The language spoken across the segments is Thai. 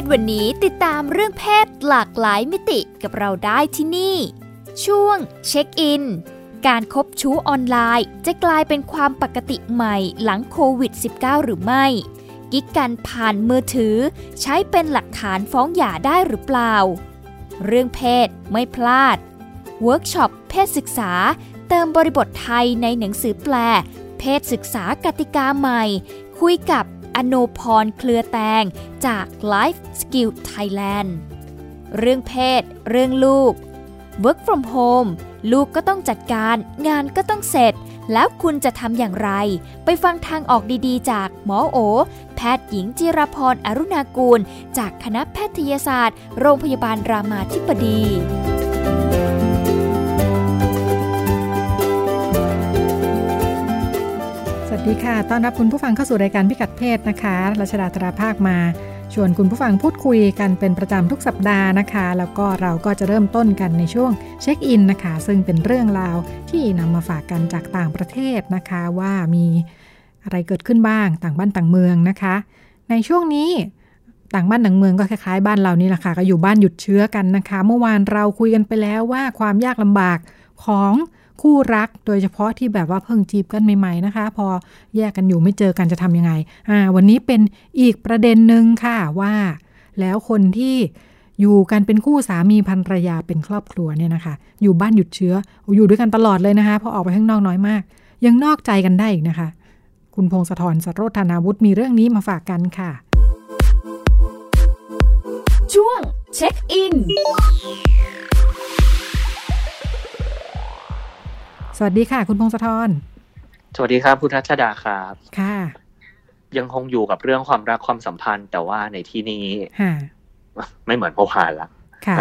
ศวันนี้ติดตามเรื่องเพศหลากหลายมิติกับเราได้ที่นี่ ช่วงเช็คอิน การคบชู้ออนไลน์ จะกลายเป็นความปกติใหม่หลังโควิด -19 หรือไม่ กิ๊กกันผ่านมือถือ ใช้เป็นหลักฐานฟ้องหย่าได้หรือเปล่า เรื่องเพศไม่พลาด เวิร์กช็อปเพศศึกษา เติมบริบทไทยในหนังสือแปล เพศศึกษากติกาใหม่ คุยกับ อโนพรเครือแตงจาก Life Skill Thailand เรื่องเพศ เรื่องลูก Work from home ลูกก็ต้องจัดการ งานก็ต้องเสร็จ แล้วคุณจะทำอย่างไร ไปฟังทางออกดีๆ จากหมอโอ แพทย์หญิงจิรพรอรุณากูล จากคณะแพทยศาสตร์ โรงพยาบาลรามาธิบดี สดีค่ะ ต้อนรับคุณผู้ฟังเข้าสู่รายการพิกัดเพศนะคะรัชดาตราภาคมา ชวนคุณผู้ฟังพูดคุยกันเป็นประจำทุกสัปดาห์นะคะ แล้วก็เราก็จะเริ่มต้นกันในช่วงเช็คอินนะคะ ซึ่งเป็นเรื่องราวที่นำมาฝากกันจากต่างประเทศนะคะ ว่ามีอะไรเกิดขึ้นบ้างต่างบ้านต่างเมืองนะคะ ในช่วงนี้ต่างบ้านต่างเมืองก็คล้ายๆบ้านเรานี่แหละค่ะก็อยู่บ้านหยุดเชื้อกันนะคะ เมื่อวานเราคุยกันไปแล้วว่าความยากลำบากของ คู่รักโดยเฉพาะที่แบบว่าเพิ่งจีบกันใหม่ๆนะคะ พอแยกกันอยู่ไม่เจอกันจะทำยังไงอ่าวันนี้เป็นอีกประเด็นหนึ่งค่ะว่า แล้วคนที่อยู่กันเป็นคู่สามีภรรยาเป็นครอบครัวเนี่ยนะคะ อยู่บ้านหยุดเชื้ออยู่ด้วยกันตลอดเลยนะคะพอออกไปข้างนอกน้อยมาก ยังนอกใจกันได้อีกนะคะ คุณพงศธรสัตโรธนาวุฒิมีเรื่องนี้มาฝากกันค่ะ ช่วงเช็คอิน วัสดีค่ะ คุณพงศธร สวัสดีครับพุทธชดาครับ ค่ะ ยังคงอยู่กับเรื่องความรักความสัมพันธ์ แต่ว่าในที่นี้ไม่เหมือนพอผ่านละค่ะ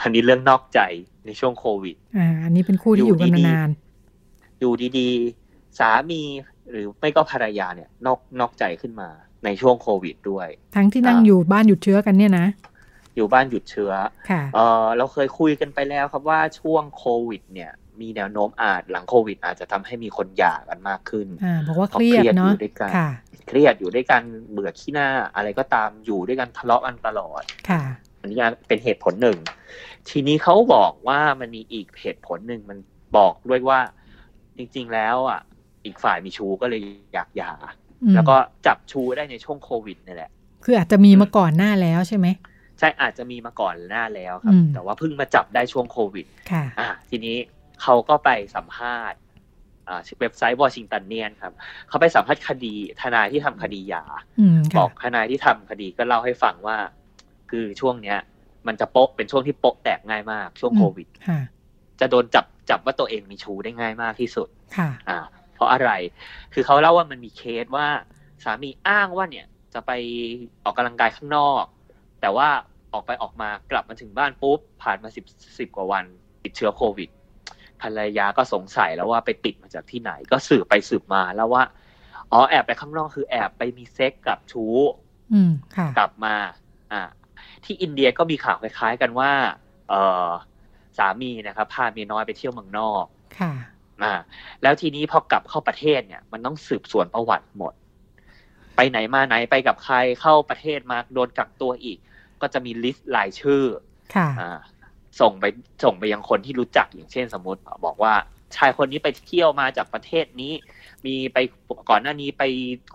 อันนี้เรื่องนอกใจในช่วงโควิด อ่า อันนี้เป็นคู่ที่อยู่กันนาน อยู่ดีๆ สามีหรือไม่ก็ภรรยาเนี่ย นอกนอกใจขึ้นมาในช่วงโควิดด้วย ทั้งที่นั่งอยู่บ้านหยุดเชื้อกันเนี่ยนะ อยู่บ้านหยุดเชื้อ ค่ะ เออเราเคยคุยกันไปแล้วครับว่าช่วงโควิด เนี่ย มีแนวโน้มอาจหลังโควิด อาจจะทำให้มีคนหย่ากันมากขึ้นอ่าบอกว่าเครียดเนาะเครียดอยู่ด้วยกันเบื่อขี้หน้าอะไรก็ตามอยู่ด้วยกันทะเลาะกันตลอดค่ะอันนี้เป็นเหตุผลหนึ่ง ทีนี้เขาบอกว่ามันมีอีกเหตุผลหนึ่งมันบอกด้วยว่า จริง ๆ แล้วอะ อีกฝ่ายมีชู้ก็เลยอยากหย่าแล้วก็จับชู้ได้ในช่วงโควิดนี่แหละ คืออาจจะมีมาก่อนหน้าแล้วใช่ไหมใช่อาจจะมีมาก่อนหน้าแล้วครับ แต่ว่าเพิ่งมาจับได้ช่วงโควิด ค่ะ อ่า ทีนี้ เขาก็ไปสัมภาษณ์เว็บไซต์วอชิงตันเนียนครับ เขาไปสัมภาษณ์คดีทนายที่ทำคดียาบอกทนายที่ทำคดีก็เล่าให้ฟังว่า คือช่วงเนี้ย มันจะโป๊ะเป็นช่วงที่โป๊ะแตกง่ายมาก ช่วงโควิดจะโดนจับจับว่าตัวเองมีชู้ได้ง่ายมากที่สุดค่ะอ่า เพราะอะไร คือเขาเล่าว่ามันมีเคสว่าสามีอ้างว่าเนี่ย จะไปออกกำลังกายข้างนอก แต่ว่าออกไปออกมากลับมาถึงบ้านปุ๊บผ่านมาสิบสิบกว่าวันติดเชื้อโควิด ภรรยาก็สงสัยแล้วว่าไปติดมาจากที่ไหน ก็สืบไปสืบมาแล้วว่าอ๋อแอบไปข้างนอกคือแอบไปมีเซ็กกับชู้กลับมา อ่า ที่อินเดียก็มีข่าวคล้าย ๆ กันว่า เออสามีนะครับพาเมียน้อยไปเที่ยวเมืองนอกค่ะอ่าแล้วทีนี้พอกลับเข้าประเทศเนี่ย มันต้องสืบสวนประวัติหมด ไปไหนมาไหนไปกับใครเข้าประเทศมาโดนกักตัวอีก ก็จะมีลิสต์รายชื่อ ค่ะอ่า ส่งไปส่งไปยังคนที่รู้จักอย่างเช่นสมมติบอกว่าชายคนนี้ไปเที่ยวมาจากประเทศนี้ มีไปก่อนหน้านี้ไป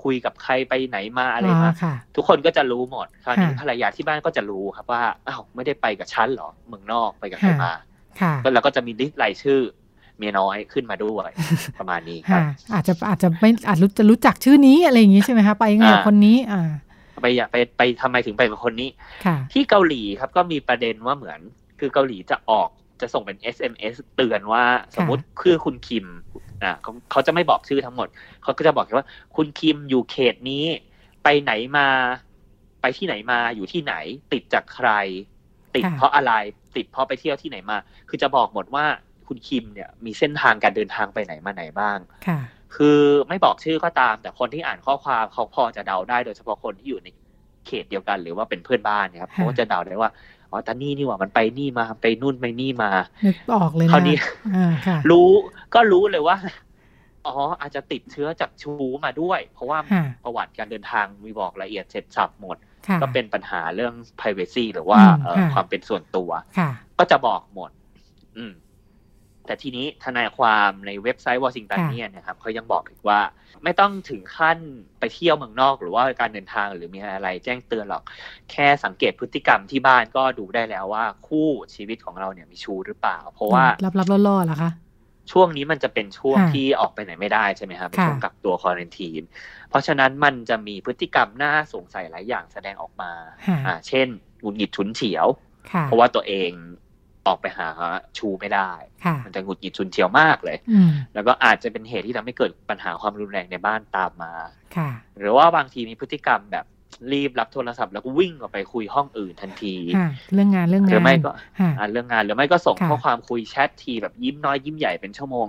คุยกับใครไปไหนมาอะไรมาทุกคนก็จะรู้หมดคราวนี้ภรรยาที่บ้านก็จะรู้ครับว่าอ้าวไม่ได้ไปกับฉันหรอเมืองนอกไปกับใครมาก็แล้วก็จะมีลิสต์รายชื่อ เมียน้อยขึ้นมาด้วยประมาณนี้ครับอาจจะอาจจะไม่อาจจะรู้จักชื่อนี้อะไรอย่างนี้ใช่ไหมคะไปไงคนนี้ อ่า ไปอยากไปไปทำไมถึงไปกับคนนี้ที่เกาหลีครับก็มีประเด็นว่าเหมือน คือเกาหลีจะออกจะส่งเป็น SMS เตือนว่าสมมติคือคุณคิมอ่าเขาเขาจะไม่บอกชื่อทั้งหมด เขาก็จะบอกแค่ว่า คุณคิมอยู่เขตนี้ ไปไหนมา ไปที่ไหนมาอยู่ที่ไหน ติดจากใคร ติดเพราะอะไร ติดเพราะไปเที่ยวที่ไหนมา คือจะบอกหมดว่าคุณคิมเนี่ยมีเส้นทางการเดินทางไปไหนมาไหนบ้างค่ะคือไม่บอกชื่อก็ตาม แต่คนที่อ่านข้อความเขาพอจะเดาได้โดยเฉพาะคนที่อยู่ในเขตเดียวกัน หรือว่าเป็นเพื่อนบ้านเนี่ยครับค่ะเขาก็จะเดาได้ว่า อ๋อตานี่นี่หว่ามันไปนี่มาไปนู่นไปนี่มานึกออกเลยนะคราวนี้อ่าค่ะรู้ก็รู้เลยว่าอ๋ออาจจะติดเชื้อจากชูมาด้วย เพราะว่าค่ะประวัติการเดินทางมีบอกละเอียดเสร็จสับหมดค่ะก็เป็นปัญหาเรื่อง privacy หรือว่าอืมเอ่อค่ะความเป็นส่วนตัวค่ะก็จะบอกหมด อืม แต่ทีนี้ทนายความในเว็บไซต์วอชิงตันค่ะเนี่ยนะครับเขายังบอกอีกว่าไม่ต้องถึงขั้นไปเที่ยวเมืองนอก หรือว่าการเดินทางหรือมีอะไรแจ้งเตือนหรอก แค่สังเกตพฤติกรรมที่บ้านก็ดูได้แล้วว่าคู่ชีวิตของเราเนี่ยมีชูหรือเปล่า เพราะว่ารับรับๆล่อๆเหรอคะช่วงนี้มันจะเป็นช่วงค่ะที่ออกไปไหนไม่ได้ใช่ไหมครับเป็นค่ะช่วงกักตัวควอรันทีน เพราะฉะนั้นมันจะมีพฤติกรรมน่าสงสัยหลายอย่างแสดงออกมาค่ะอ่า เช่นหงุดหงิดฉุนเฉียวค่ะเพราะว่าตัวเอง ออกไปหาชูไม่ได้ค่ะมันจะหงุดหงิดฉุนเฉียวมากเลยอืมแล้วก็อาจจะเป็นเหตุที่ทำให้เกิดปัญหาความรุนแรงในบ้านตามมาค่ะ หรือว่าบางทีมีพฤติกรรมแบบรีบรับโทรศัพท์แล้วก็วิ่งออกไปคุยห้องอื่นทันทีค่ะเรื่องงานเรื่องหงานรือไม่ก็ค่ะอ่าเรื่องงานหรือไม่ก็ส่งค่ะข้อความคุยแชททีแบบยิ้มน้อยยิ้มใหญ่เป็นชั่วโมง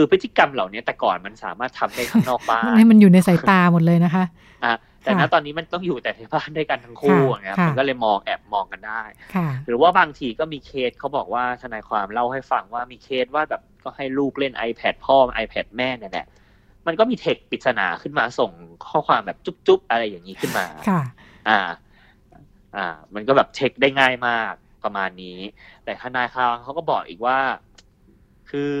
คือพฤติกรรมเหล่านี้แต่ก่อนมันสามารถทำได้ข้างนอกบ้านให้มันอยู่ในสายตาหมดเลยนะคะอะแต่ณค่ะตอนนี้มันต้องอยู่แต่ในบ้านด้วยกันทั้งคู่ค่ะนะครับค่ะมันก็เลยมองแอบมองกันได้ค่ะหรือว่าบางทีก็มีเคสเขาบอกว่าทนายความเล่าให้ฟังว่ามีเคสว่าแบบก็ให้ลูกเล่น iPad พ่อ iPad แม่เนี่ยแหละมันก็มีเทคปริศนาขึ้นมาส่งข้อความแบบจุ๊บๆอะไรอย่างนี้ขึ้นมาค่ะ อ่า อ่า มันก็แบบเช็คได้ง่ายมากประมาณนี้ แต่ทนายความเขาก็บอกอีกว่า คือ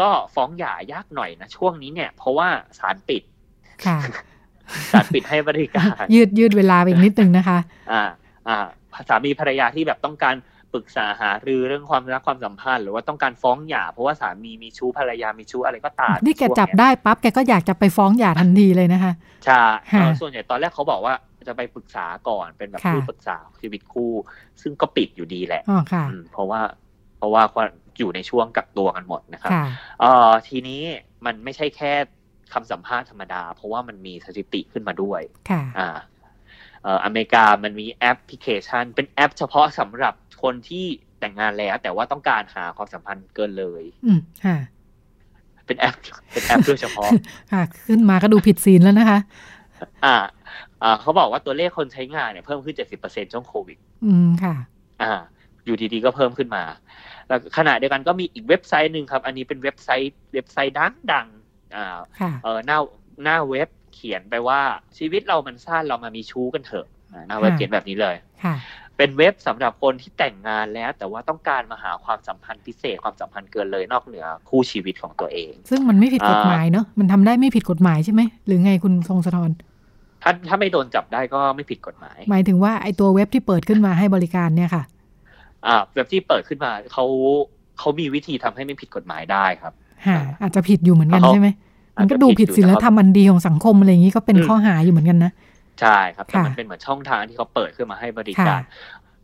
ก็ฟ้องหย่ายากหน่อยนะช่วงนี้เนี่ย เพราะว่าศาลปิดค่ะศาลปิดให้บริการ ยืดยืดเวลาไปอีกนิดนึงนะคะ อ่า อ่าสามีภรรยาที่แบบต้องการปรึกษาหารือเรื่องความรักความสัมพันธ์ หรือว่าต้องการฟ้องหย่า เพราะว่าสามีมีชู้ภรรยามีชู้อะไรก็ตามนี่แกช่วงจับเนี้ยได้ปั๊บแกก็อยากจะไปฟ้องหย่าทันทีเลยนะคะใช่ค่ะเออส่วนใหญ่ตอนแรกเขาบอกว่าจะไปปรึกษาก่อนเป็นแบบค่ะผู้ปรึกษาชีวิตคู่ ซึ่งก็ปิดอยู่ดีแหละอ๋อค่ะอืมเพราะว่า เพราะว่า อยู่ในช่วงกักตัวกันหมดนะครับค่ะเอ่อทีนี้มันไม่ใช่แค่คำสัมภาษณ์ธรรมดา เพราะว่ามันมีสถิติขึ้นมาด้วยค่ะอ่าเอ่ออเมริกามันมีแอปพลิเคชัน เป็นแอปเฉพาะสำหรับคนที่แต่งงานแล้ว แต่ว่าต้องการหาความสัมพันธ์เกินเลยอืมค่ะเป็นแอป เป็นแอปโดยเฉพาะค่ะ ขึ้นมาก็ดูผิดศีลแล้วนะคะ อ่า อ่า เขาบอกว่าตัวเลขคนใช้งานเนี่ยเพิ่มขึ้น70%ช่วงโควิด อืมค่ะ อ่า อยู่ดีๆก็เพิ่มขึ้นมา แล้วขณะเดียวกันก็มีอีกเว็บไซต์หนึ่งครับ อันนี้เป็นเว็บไซต์เว็บไซต์ดังๆอ่าค่ะเออหน้าหน้าเว็บเขียนไปว่าชีวิตเรามันสั้นเรามามีชู้กันเถอะอ่าหน้าเว็บค่ะเขียนแบบนี้เลยค่ะเป็นเว็บสำหรับคนที่แต่งงานแล้ว แต่ว่าต้องการมาหาความสัมพันธ์พิเศษความสัมพันธ์เกินเลยนอกเหนือคู่ชีวิตของตัวเอง ซึ่งมันไม่ผิดกฎหมายเนอะมันทำได้ไม่ผิดกฎหมายใช่ไหมหรือไงคุณทรงสะทอนถ้าถ้าไม่โดนจับได้ก็ไม่ผิดกฎหมาย หมายถึงว่าไอตัวเว็บที่เปิดขึ้นมาให้บริการเนี่ยค่ะอ่า เว็บที่เปิดขึ้นมาเขาเขามีวิธีทำให้ไม่ผิดกฎหมายได้ครับค่ะอาจจะผิดอยู่เหมือนกันเขาใช่ไหมอาจจะมันก็ดูผิดศีลธรรมอันดีของสังคมอะไรอย่างนี้ก็เป็นอืมข้อหาอยู่เหมือนกันนะ ใช่ครับแต่ค่ะมันเป็นเหมือนช่องทางที่เขาเปิดขึ้นมาให้บริการค่ะ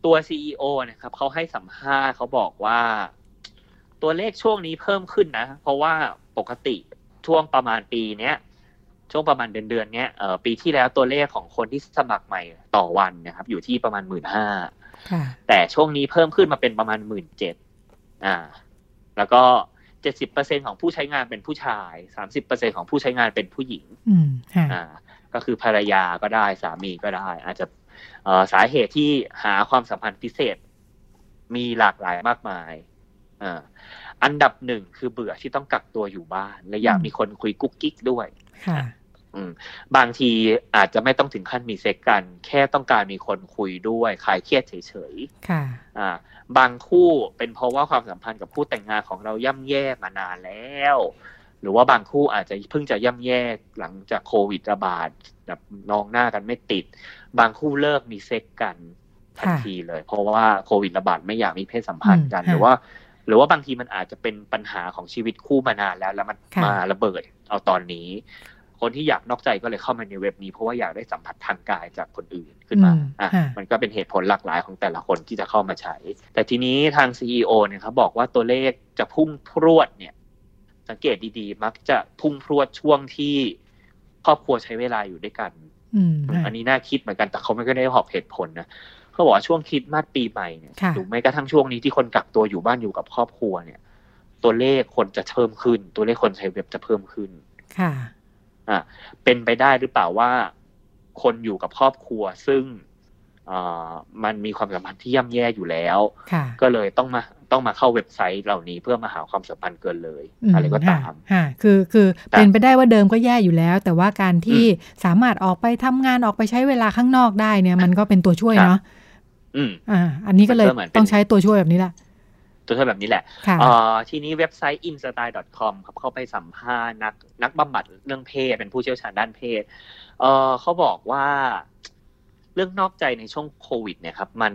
ตัว CEO นะครับเขาให้สัมภาษณ์เขาบอกว่า ตัวเลขช่วงนี้เพิ่มขึ้นนะ เพราะว่าปกติช่วงประมาณปีเนี้ยช่วงประมาณเดือนเดือนๆเนี้ยเออปีที่แล้วตัวเลขของคนที่สมัครใหม่ต่อวันนะครับ อยู่ที่ประมาณหมื่นห้าค่ะ แต่ช่วงนี้เพิ่มขึ้นมาเป็นประมาณหมื่นเจ็ดอ่า แล้วก็เจ็ดสิบเปอร์เซ็นของผู้ใช้งานเป็นผู้ชายสามสิบเปอร์เซ็นของผู้ใช้งานเป็นผู้หญิงอืมค่ะอ่า ก็คือภรรยาก็ได้สามีก็ได้ อาจจะเอ่อสาเหตุที่หาความสัมพันธ์พิเศษ มีหลากหลายมากมายอ่าอันดับหนึ่งคือเบื่อที่ต้องกักตัวอยู่บ้าน และอยากอืมมีคนคุยกุ๊กกิ๊กด้วยค่ะอืม บางทีอาจจะไม่ต้องถึงขั้นมีเซ็กกัน แค่ต้องการมีคนคุยด้วยคลายเครียดเฉยๆค่ะอ่า บางคู่เป็นเพราะว่าความสัมพันธ์กับคู่แต่งงานของเราย่ำแย่มานานแล้ว หรือว่าบางคู่อาจจะเพิ่งจะย่ำแย่หลังจากโควิดระบาดแบบนองหน้ากันไม่ติด บางคู่เลิกมีเซ็กกันทันค่ะทีเลย เพราะว่าโควิดระบาดไม่อยากมีเพศสัมพันธ์กันอืมหรือว่าหรือว่าบางทีมันอาจจะเป็นปัญหาของชีวิตคู่มานานแล้ว แล้วมันค่ะมาระเบิดเอาตอนนี้ คนที่อยากนอกใจก็เลยเข้ามาในเว็บนี้เพราะว่าอยากได้สัมผัสทางกายจากคนอื่นขึ้นมาอืมอะค่ะมันก็เป็นเหตุผลหลากหลายของแต่ละคนที่จะเข้ามาใช้ แต่ทีนี้ทาง CEO เนี่ยครับบอกว่าตัวเลขจะพุ่งพรวดเนี่ย สังเกตดีๆ มักจะพุ่งพรวดช่วงที่ครอบครัวใช้เวลาอยู่ด้วยกันอืมค่ะอันนี้น่าคิดเหมือนกันแต่เขาไม่ได้บอกเหตุผลนะเขาบอกว่าช่วงคริดมาสปีใหม่เนี่ยหรือแม้กระทั่งช่วงนี้ที่คนกักตัวอยู่บ้านอยู่กับครอบครัวเนี่ย ตัวเลขคนจะเพิ่มขึ้น ตัวเลขคนใช้เว็บจะเพิ่มขึ้น ค่ะ อ่าเป็นไปได้หรือเปล่าว่า คนอยู่กับครอบครัว ซึ่งอ่ามันมีความสัมพันธ์ที่ย่ำแย่อยู่แล้ว ก็เลยต้องมาต้องมาเข้าเว็บไซต์เหล่านี้เพื่อมาหาความสัมพันธ์เกินเลย อะไรก็ตามค่ะคือคือเป็นไปได้ว่าเดิมก็แย่อยู่แล้ว แต่ว่าการที่สามารถออกไปทำงานออกไปใช้เวลาข้างนอกได้เนี่ย มันก็เป็นตัวช่วยเนาะอืมอ่า อันนี้ก็เลยต้องใช้ตัวช่วยแบบนี้แหละ ตัวช่วยแบบนี้แหละอ่าทีนี้เว็บไซต์ instyle.com ครับเข้าไปสัมภาษณ์นักนักบำบัดเรื่องเพศ เป็นผู้เชี่ยวชาญด้านเพศเออเขาบอกว่าเรื่องนอกใจในช่วงโควิด เนี่ยครับ มัน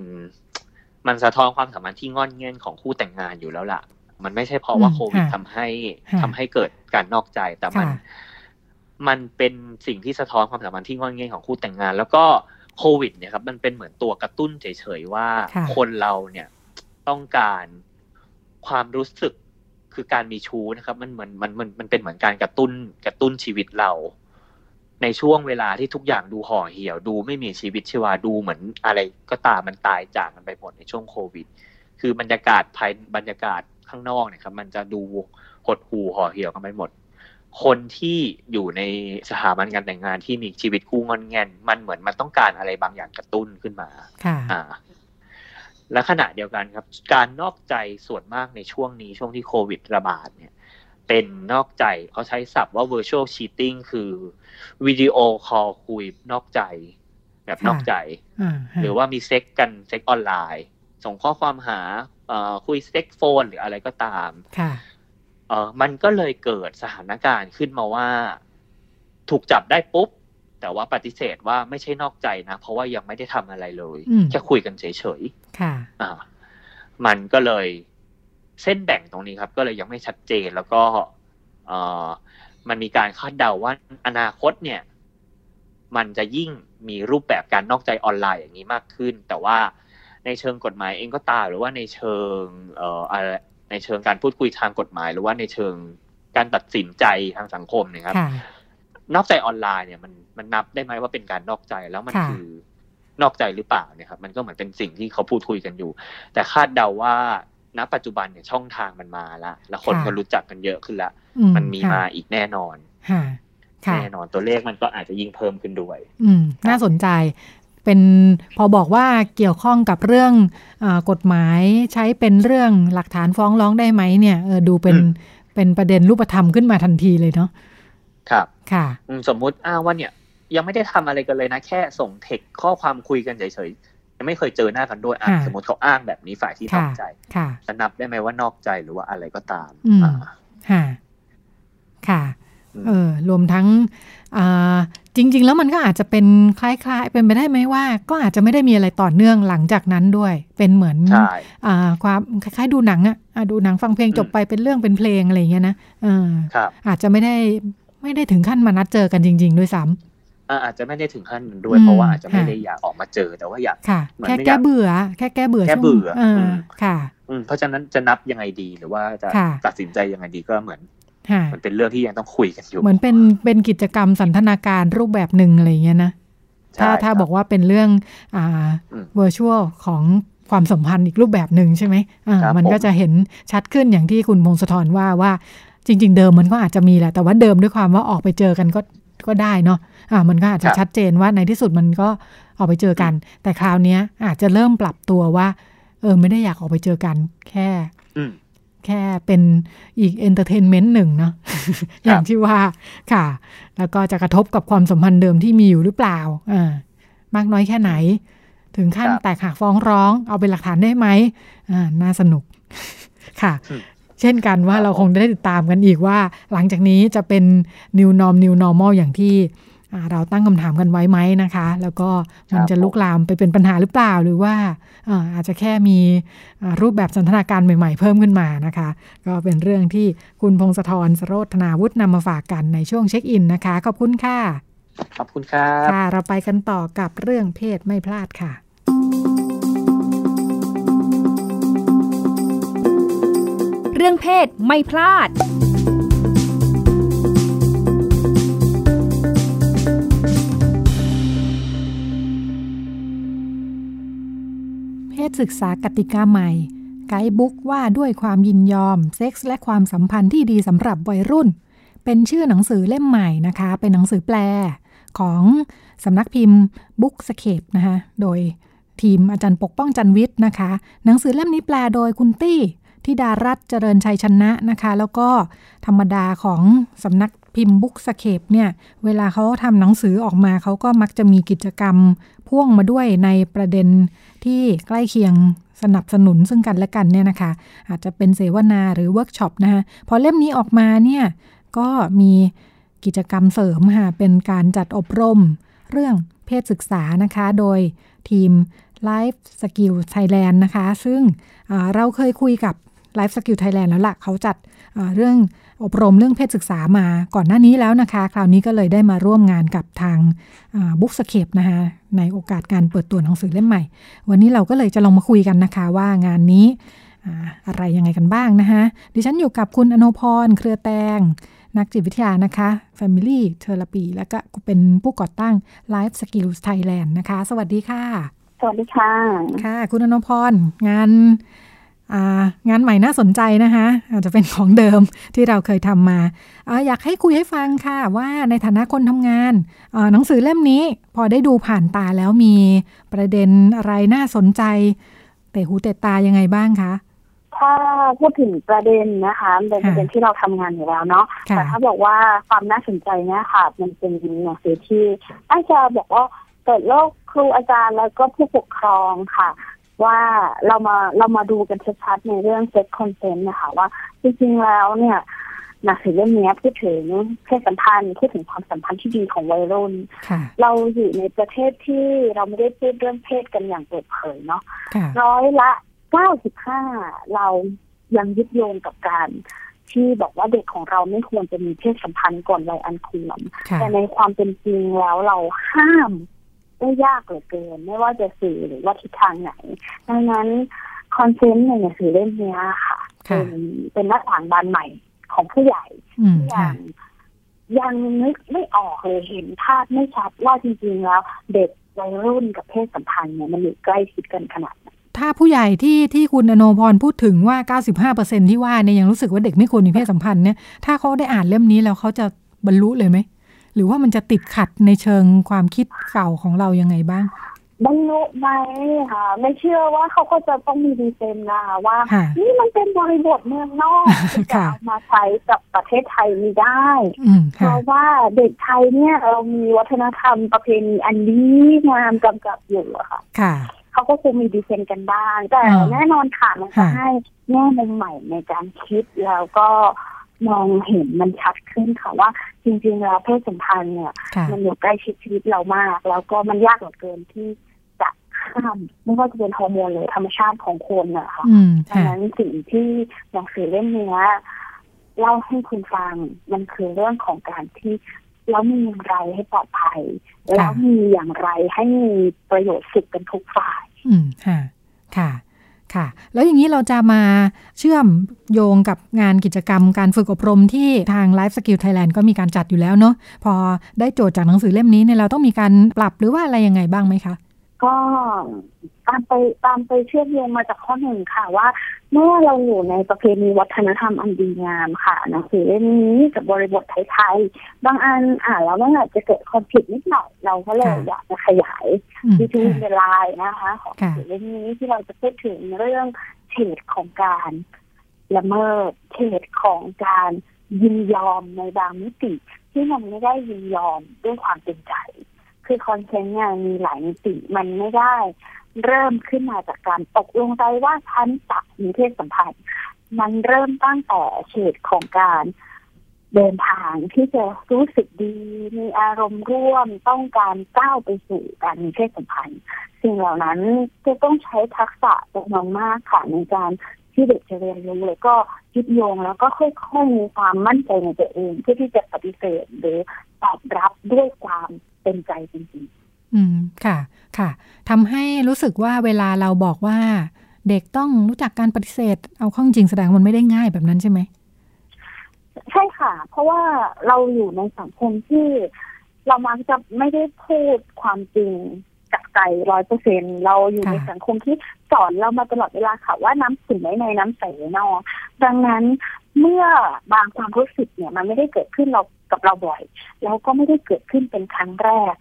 มันสะท้อนความสัมพันธ์ที่งอนเงียนของคู่แต่งงานอยู่แล้วล่ะ มันไม่ใช่เพราะว่าโควิดทำให้ทำให้เกิดการนอกใจแต่มัน มันเป็นสิ่งที่สะท้อนความสัมพันธ์ที่งอนเงียนของคู่แต่งงาน แล้วก็โควิด เนี่ยครับ มันเป็นเหมือนตัวกระตุ้นเฉยๆว่าคนเราเนี่ยต้องการ ความรู้สึกคือการมีชู้นะครับ มันเหมือนมันมันมันเป็นเหมือนการกระตุ้นกระตุ้นชีวิตเรา ในช่วงเวลาที่ทุกอย่างดูห่อเหี่ยวดูไม่มีชีวิตชีวาดูเหมือนอะไรก็ตามมันตายจากกันไปหมดในช่วงโควิด คือบรรยากาศภายบรรยากาศข้างนอกเนี่ยครับ มันจะดูหดหูห่อเหี่ยวกันไปหมด คนที่อยู่ในสถาบันการแต่งงานที่มีชีวิตคู่งอนแงน มันเหมือนมันต้องการอะไรบางอย่างกระตุ้นขึ้นมา ค่ะอ่า และขณะเดียวกันครับ การนอกใจส่วนมากในช่วงนี้ช่วงที่โควิดระบาดเนี่ย เป็นนอกใจเขาใช้ศัพท์ว่า virtual cheating คือวิดีโอคอลคุยนอกใจ แบบนอกใจ หรือว่ามีเซ็กซ์กันเซ็กซ์ออนไลน์ ส่งข้อความหาคุยเซ็กซ์โฟนหรืออะไรก็ตามเออมันก็เลยเกิดสถานการณ์ขึ้นมาว่า ถูกจับได้ปุ๊บ แต่ว่าปฏิเสธว่าไม่ใช่นอกใจนะ เพราะว่ายังไม่ได้ทำอะไรเลยแค่คุยกันเฉยๆค่ะอ่ามันก็เลยเส้นแบ่งตรงนี้ครับ ก็เลยยังไม่ชัดเจนแล้วก็เออมันมีการคาดเดาว่าอนาคตเนี่ย มันจะยิ่งมีรูปแบบการนอกใจออนไลน์อย่างนี้มากขึ้น แต่ว่าในเชิงกฎหมายเองก็ตามหรือว่าในเชิงเอ่อในเชิงการพูดคุยทางกฎหมาย หรือว่าในเชิงการตัดสินใจทางสังคมเนี่ยครับ นอกใจออนไลน์เนี่ยมันมันนับได้ไหมว่าเป็นการนอกใจแล้วมันคือนอกใจหรือเปล่าเนี่ยครับมันก็เหมือนเป็นสิ่งที่เขาพูดคุยกันอยู่ แต่คาดเดาว่าณปัจจุบันเนี่ยช่องทางมันมาละแล้วคนก็รู้จักกันเยอะขึ้นละมันมีมาอีกแน่นอนแน่นอนตัวเลขมันก็อาจจะยิ่งเพิ่มขึ้นด้วย อืม น่าสนใจเป็นพอบอกว่าเกี่ยวข้องกับเรื่องอกฎหมายใช้เป็นเรื่องหลักฐานฟ้องร้องได้ไหมเนี่ยเออดูเป็นเป็นประเด็นรูปธรรมขึ้นมาทันทีเลยเนาะ ครับ ค่ะสมมุติอ้างว่าเนี่ย ยังไม่ได้ทำอะไรกันเลยนะ แค่ส่งเทคข้อความคุยกันเฉยยังไม่เคยเจอหน้ากันด้วยอะสมมติเขาอ้างแบบนี้ฝ่ายที่นอกใจจะนับได้ไหมว่านอกใจหรือว่าอะไรก็ตามอ่าค่ะค่ะเออรวมทั้งอ่าจริง ๆ แล้วมันก็อาจจะเป็นคล้าย ๆ เป็นไปได้ไหมว่า ก็อาจจะไม่ได้มีอะไรต่อเนื่องหลังจากนั้นด้วย เป็นเหมือนอ่าความคล้ายๆ ดูหนังอะ่ะดูหนังฟังเพลงจบไปเป็นเรื่องเป็นเพลงอะไรเงี้ยนะเอออาจจะไม่ได้ ไม่ได้ถึงขั้นมานัดเจอกันจริง ๆ ด้วยซ้ำอาจจะไม่ได้ถึงขั้นนั้นด้วยเพราะว่าอาจจะไม่ได้อยากออกมาเจอแต่ว่าอยากแค่แก้เบื่อ แค่แก้เบื่อแก้เบื่อค่ะเพราะฉะนั้นจะนับยังไงดีหรือว่าจะตัดสินใจยังไงดีก็เหมือนมันเป็นเรื่องที่ยังต้องคุยกันอยู่ เหมือนเป็นเป็นกิจกรรมสันทนาการรูปแบบหนึ่งอะไรเงี้ยนะถ้าถ้าบอกว่าเป็นเรื่องอ่าเวอร์ชวลของความสัมพันธ์อีกรูปแบบหนึ่งใช่ไหมอ่ามันก็จะเห็นชัดขึ้นอย่างที่คุณพงศธรว่าว่า จริง ๆ เดิมมันก็อาจจะมีแหละ แต่ว่าเดิมด้วยความว่าออกไปเจอกันก็ก็ได้เนาะอ่ามันก็อาจจะชัดเจนว่าในที่สุดมันก็ออกไปเจอกัน แต่คราวนี้อาจจะเริ่มปรับตัวว่า เออไม่ได้อยากออกไปเจอกัน แค่แค่เป็นอีก entertainment หนึ่งเนาะอย่างที่ว่าค่ะ แล้วก็จะกระทบกับความสัมพันธ์เดิมที่มีอยู่หรือเปล่าอ่ามากน้อยแค่ไหน ถึงขั้นแตกหักฟ้องร้อง เอาเป็นหลักฐานได้ไหมอ่าน่าสนุกค่ะ เช่นกันว่าเราคงได้ติดตามกันอีกว่า หลังจากนี้จะเป็น new norm new normal อย่างที่เราตั้งคำถามกันไว้ไหมนะคะ แล้วก็มันจะลุกลามไปเป็นปัญหาหรือเปล่า หรือว่าอาจจะแค่มีรูปแบบสันทนาการใหม่ๆ เพิ่มขึ้นมานะคะ ก็เป็นเรื่องที่คุณพงศธรสโรธนาวุฒินำมาฝากกันในช่วงเช็คอินนะคะ ขอบคุณค่ะ ขอบคุณครับค่ะเราไปกันต่อกับเรื่องเพศไม่พลาดค่ะ เรื่องเพศไม่พลาดคศศึกษากติกาใหม่ ไกด์บุ๊กว่าด้วยความยินยอม เซ็กส์และความสัมพันธ์ที่ดีสำหรับวัยรุ่น เป็นชื่อหนังสือเล่มใหม่นะคะ เป็นหนังสือแปลของสำนักพิมพ์ Bookscape นะคะ โดยทีมอาจารย์ปกป้องจันวิทย์นะคะ หนังสือเล่มนี้แปลโดยคุณตี้ ทิดารัตน์เจริญชัยชนะนะคะ แล้วก็ธรรมดาของสำนักพิมพ์ Bookscape เนี่ยเวลาเขาทำหนังสือออกมาเขาก็มักจะมีกิจกรรมพ่วงมาด้วยในประเด็นที่ใกล้เคียงสนับสนุนซึ่งกันและกันเนี่ยนะคะ อาจจะเป็นเสวนาหรือเวิร์กช็อปนะคะพอเล่มนี้ออกมาเนี่ยก็มีกิจกรรมเสริมค่ะเป็นการจัดอบรมเรื่องเพศศึกษานะคะ โดยทีม Life Skill Thailand นะคะ ซึ่งเราเคยคุยกับ Life Skill Thailand แล้วล่ะเขาจัดเรื่องอบรมเรื่องเพศศึกษามาก่อนหน้านี้แล้วนะคะ คราวนี้ก็เลยได้มาร่วมงานกับทาง Bookscape นะคะในโอกาสการเปิดตัวหนังสือเล่มใหม่ วันนี้เราก็เลยจะลองมาคุยกันนะคะว่างานนี้อะไรยังไงกันบ้างนะคะดิฉันอยู่กับคุณอโนพร เครือแตง นักจิตวิทยานะคะ Family Therapy แล้วก็เป็นผู้ก่อตั้ง Life Skills Thailand นะคะ สวัสดีค่ะ สวัสดีค่ะ ค่ะ คุณอโนพรงาน งานใหม่น่าสนใจนะคะ อาจจะเป็นของเดิมที่เราเคยทำมาออยากให้คุยให้ฟังค่ะว่าในฐานะคนทำงานหนังสือเล่มนี้พอได้ดูผ่านตาแล้วมีประเด็นอะไรน่าสนใจ เตะหูเตะตายังไงบ้างคะถ้าพูดถึงประเด็นนะคะเป็นประเด็นที่เราทำงานอยู่แล้วเนาะแต่ถ้าบอกว่าความน่าสนใจเนี่ยค่ะ มันเป็นหนังสือที่อาจารย์บอกว่าเปิดโลกครูอาจารย์แล้วก็ผู้ปกครองค่ะ ว่าเรามาเรามาดูกันชัดๆในเรื่อง sex consent นะคะว่าจริงๆแล้วเนี่ยหนังสือเล่มนี้พูดถึงเพศสัมพันธ์พูดถึงความสัมพันธ์ที่ดีของวัยรุ่น เราอยู่ในประเทศที่เราไม่ได้พูดเรื่องเพศกันอย่างเปิดเผยเนาะร้อยละเก้าสิบห้าเรายังยึดโยงกับการที่บอกว่าเด็กของเราไม่ควรจะมีเพศสัมพันธ์ก่อนวัยอันควรแต่ในความเป็นจริงแล้วเราห้าม ได้ยากเหลือเกิน ไม่ว่าจะสื่อหรือว่าทิศทางไหน ดังนั้นคอนเซนต์ในหนังสือเล่มนี้ค่ะเป็นเป็นหน้าต่างบานใหม่ของผู้ใหญ่ยังยังนึกไม่ออกเลยเห็นภาพไม่ชัดว่าจริงๆแล้ว เด็กวัยรุ่นกับเพศสัมพันธ์เนี่ยมันอยู่ใกล้ชิดกันขนาดไหนถ้าผู้ใหญ่ที่ที่คุณอโนพรพูดถึงว่า 95%ที่ว่าเนี่ยยังรู้สึกว่าเด็กไม่ควรมีเพศสัมพันธ์เนี่ยถ้าเขาได้อ่านเล่มนี้แล้วเขาจะบรรลุเลยไหม หรือว่ามันจะติดขัดในเชิงความคิดเก่าของเรายังไงบ้างบรรลุไหมค่ะ ไม่เชื่อว่าเขาก็จะต้องมีดีเซนนะคะว่า นี่มันเป็นบริบทเมืองนอกที่จะมาใช้กับประเทศไทยไม่ได้ เพราะว่าเด็กไทยเนี่ยเรามีวัฒนธรรมประเพณีอันนี้งามกำกับอยู่อะค่ะ เขาก็คงมีดีเซนกันบ้าง แต่แน่นอนค่ะมันจะให้แง่มุมใหม่ในการคิดแล้วก็มองเห็นมันชัดขึ้นค่ะว่า จริงๆแล้วเพศสัมพันธ์เนี่ย มันอยู่ใกล้ชิดชีวิตเรามาก แล้วก็มันยากเหลือเกินที่จะข้ามไม่ว่าจะเป็นฮอร์โมนหรือธรรมชาติของคนนะคะดังนั้นสิ่งที่หนังสือเล่มนี้เล่าให้คุณฟังมันคือเรื่องของการที่แล้วมีอย่างไรให้ปลอดภัย แล้วมีอย่างไรให้มีประโยชน์สุขกันทุกฝ่าย อืมค่ะ ค่ะ ค่ะ แล้วอย่างนี้เราจะมาเชื่อมโยงกับงานกิจกรรมการฝึกอบรมที่ทาง Life Skill Thailand ก็มีการจัดอยู่แล้วเนาะพอได้โจทย์จากหนังสือเล่มนี้เนี่ยเราต้องมีการปรับหรือว่าอะไรยังไงบ้างไหมคะ ก็ ตามไปตามไปเชื่อมโยงมาจากข้อหนึ่งค่ะว่า เมื่อเราอยู่ในประเพณีวัฒนธรรมอันดีงามค่ะหนังสือเล่มนี้กับบริบทไทยๆบางอันอ่านแล้วมันอาจจะเกิดความผิดนิดหน่อยเราก็เลยอยากจะขยายวิธีเวลานะคะ ของหนังสือเล่มนี้ที่เราจะพูดถึงเรื่องเฉดของการละเมิดเฉดของการยินยอมในบางมิติ ที่มันไม่ได้ยินยอมด้วยความเต็มใจ คือคอนเทนต์เนี่ยมีหลายมิติมันไม่ได้ เริ่มขึ้นมาจากการตกลงใจว่าฉันจะมีเพศสัมพันธ์มันเริ่มตั้งแต่เฉดของการเดินทางที่จะรู้สึกดี มีอารมณ์ร่วมต้องการก้าวไปสู่การมีเพศสัมพันธ์สิ่งเหล่านั้นจะต้องใช้ทักษะจำนวนมากค่ะในการที่เด็กจะเรียนรู้แล้วก็ยึดโยงแล้วก็ค่อยๆมีความมั่นใจในตัวเองเพื่อที่จะปฏิเสธหรือตอบรับด้วยความเป็นใจจริงๆ อืมค่ะค่ะทำให้รู้สึกว่าเวลาเราบอกว่า เด็กต้องรู้จักการปฏิเสธ เอาข้องจริงแสดงมันไม่ได้ง่ายแบบนั้นใช่ไหมใช่ค่ะ เพราะว่าเราอยู่ในสังคมที่เรามักจะไม่ได้พูดความจริงจากใจใจร้อยเปอร์เซ็นเราอยู่ในค่ะสังคมที่สอนเรามาตลอดเวลาค่ะว่าน้ำขุ่นไว้ในน้ำใสไว้นอกดังนั้น เมื่อบางความรู้สึกเนี่ย มันไม่ได้เกิดขึ้นเรากับเราบ่อย แล้วก็ไม่ได้เกิดขึ้นเป็นครั้งแรก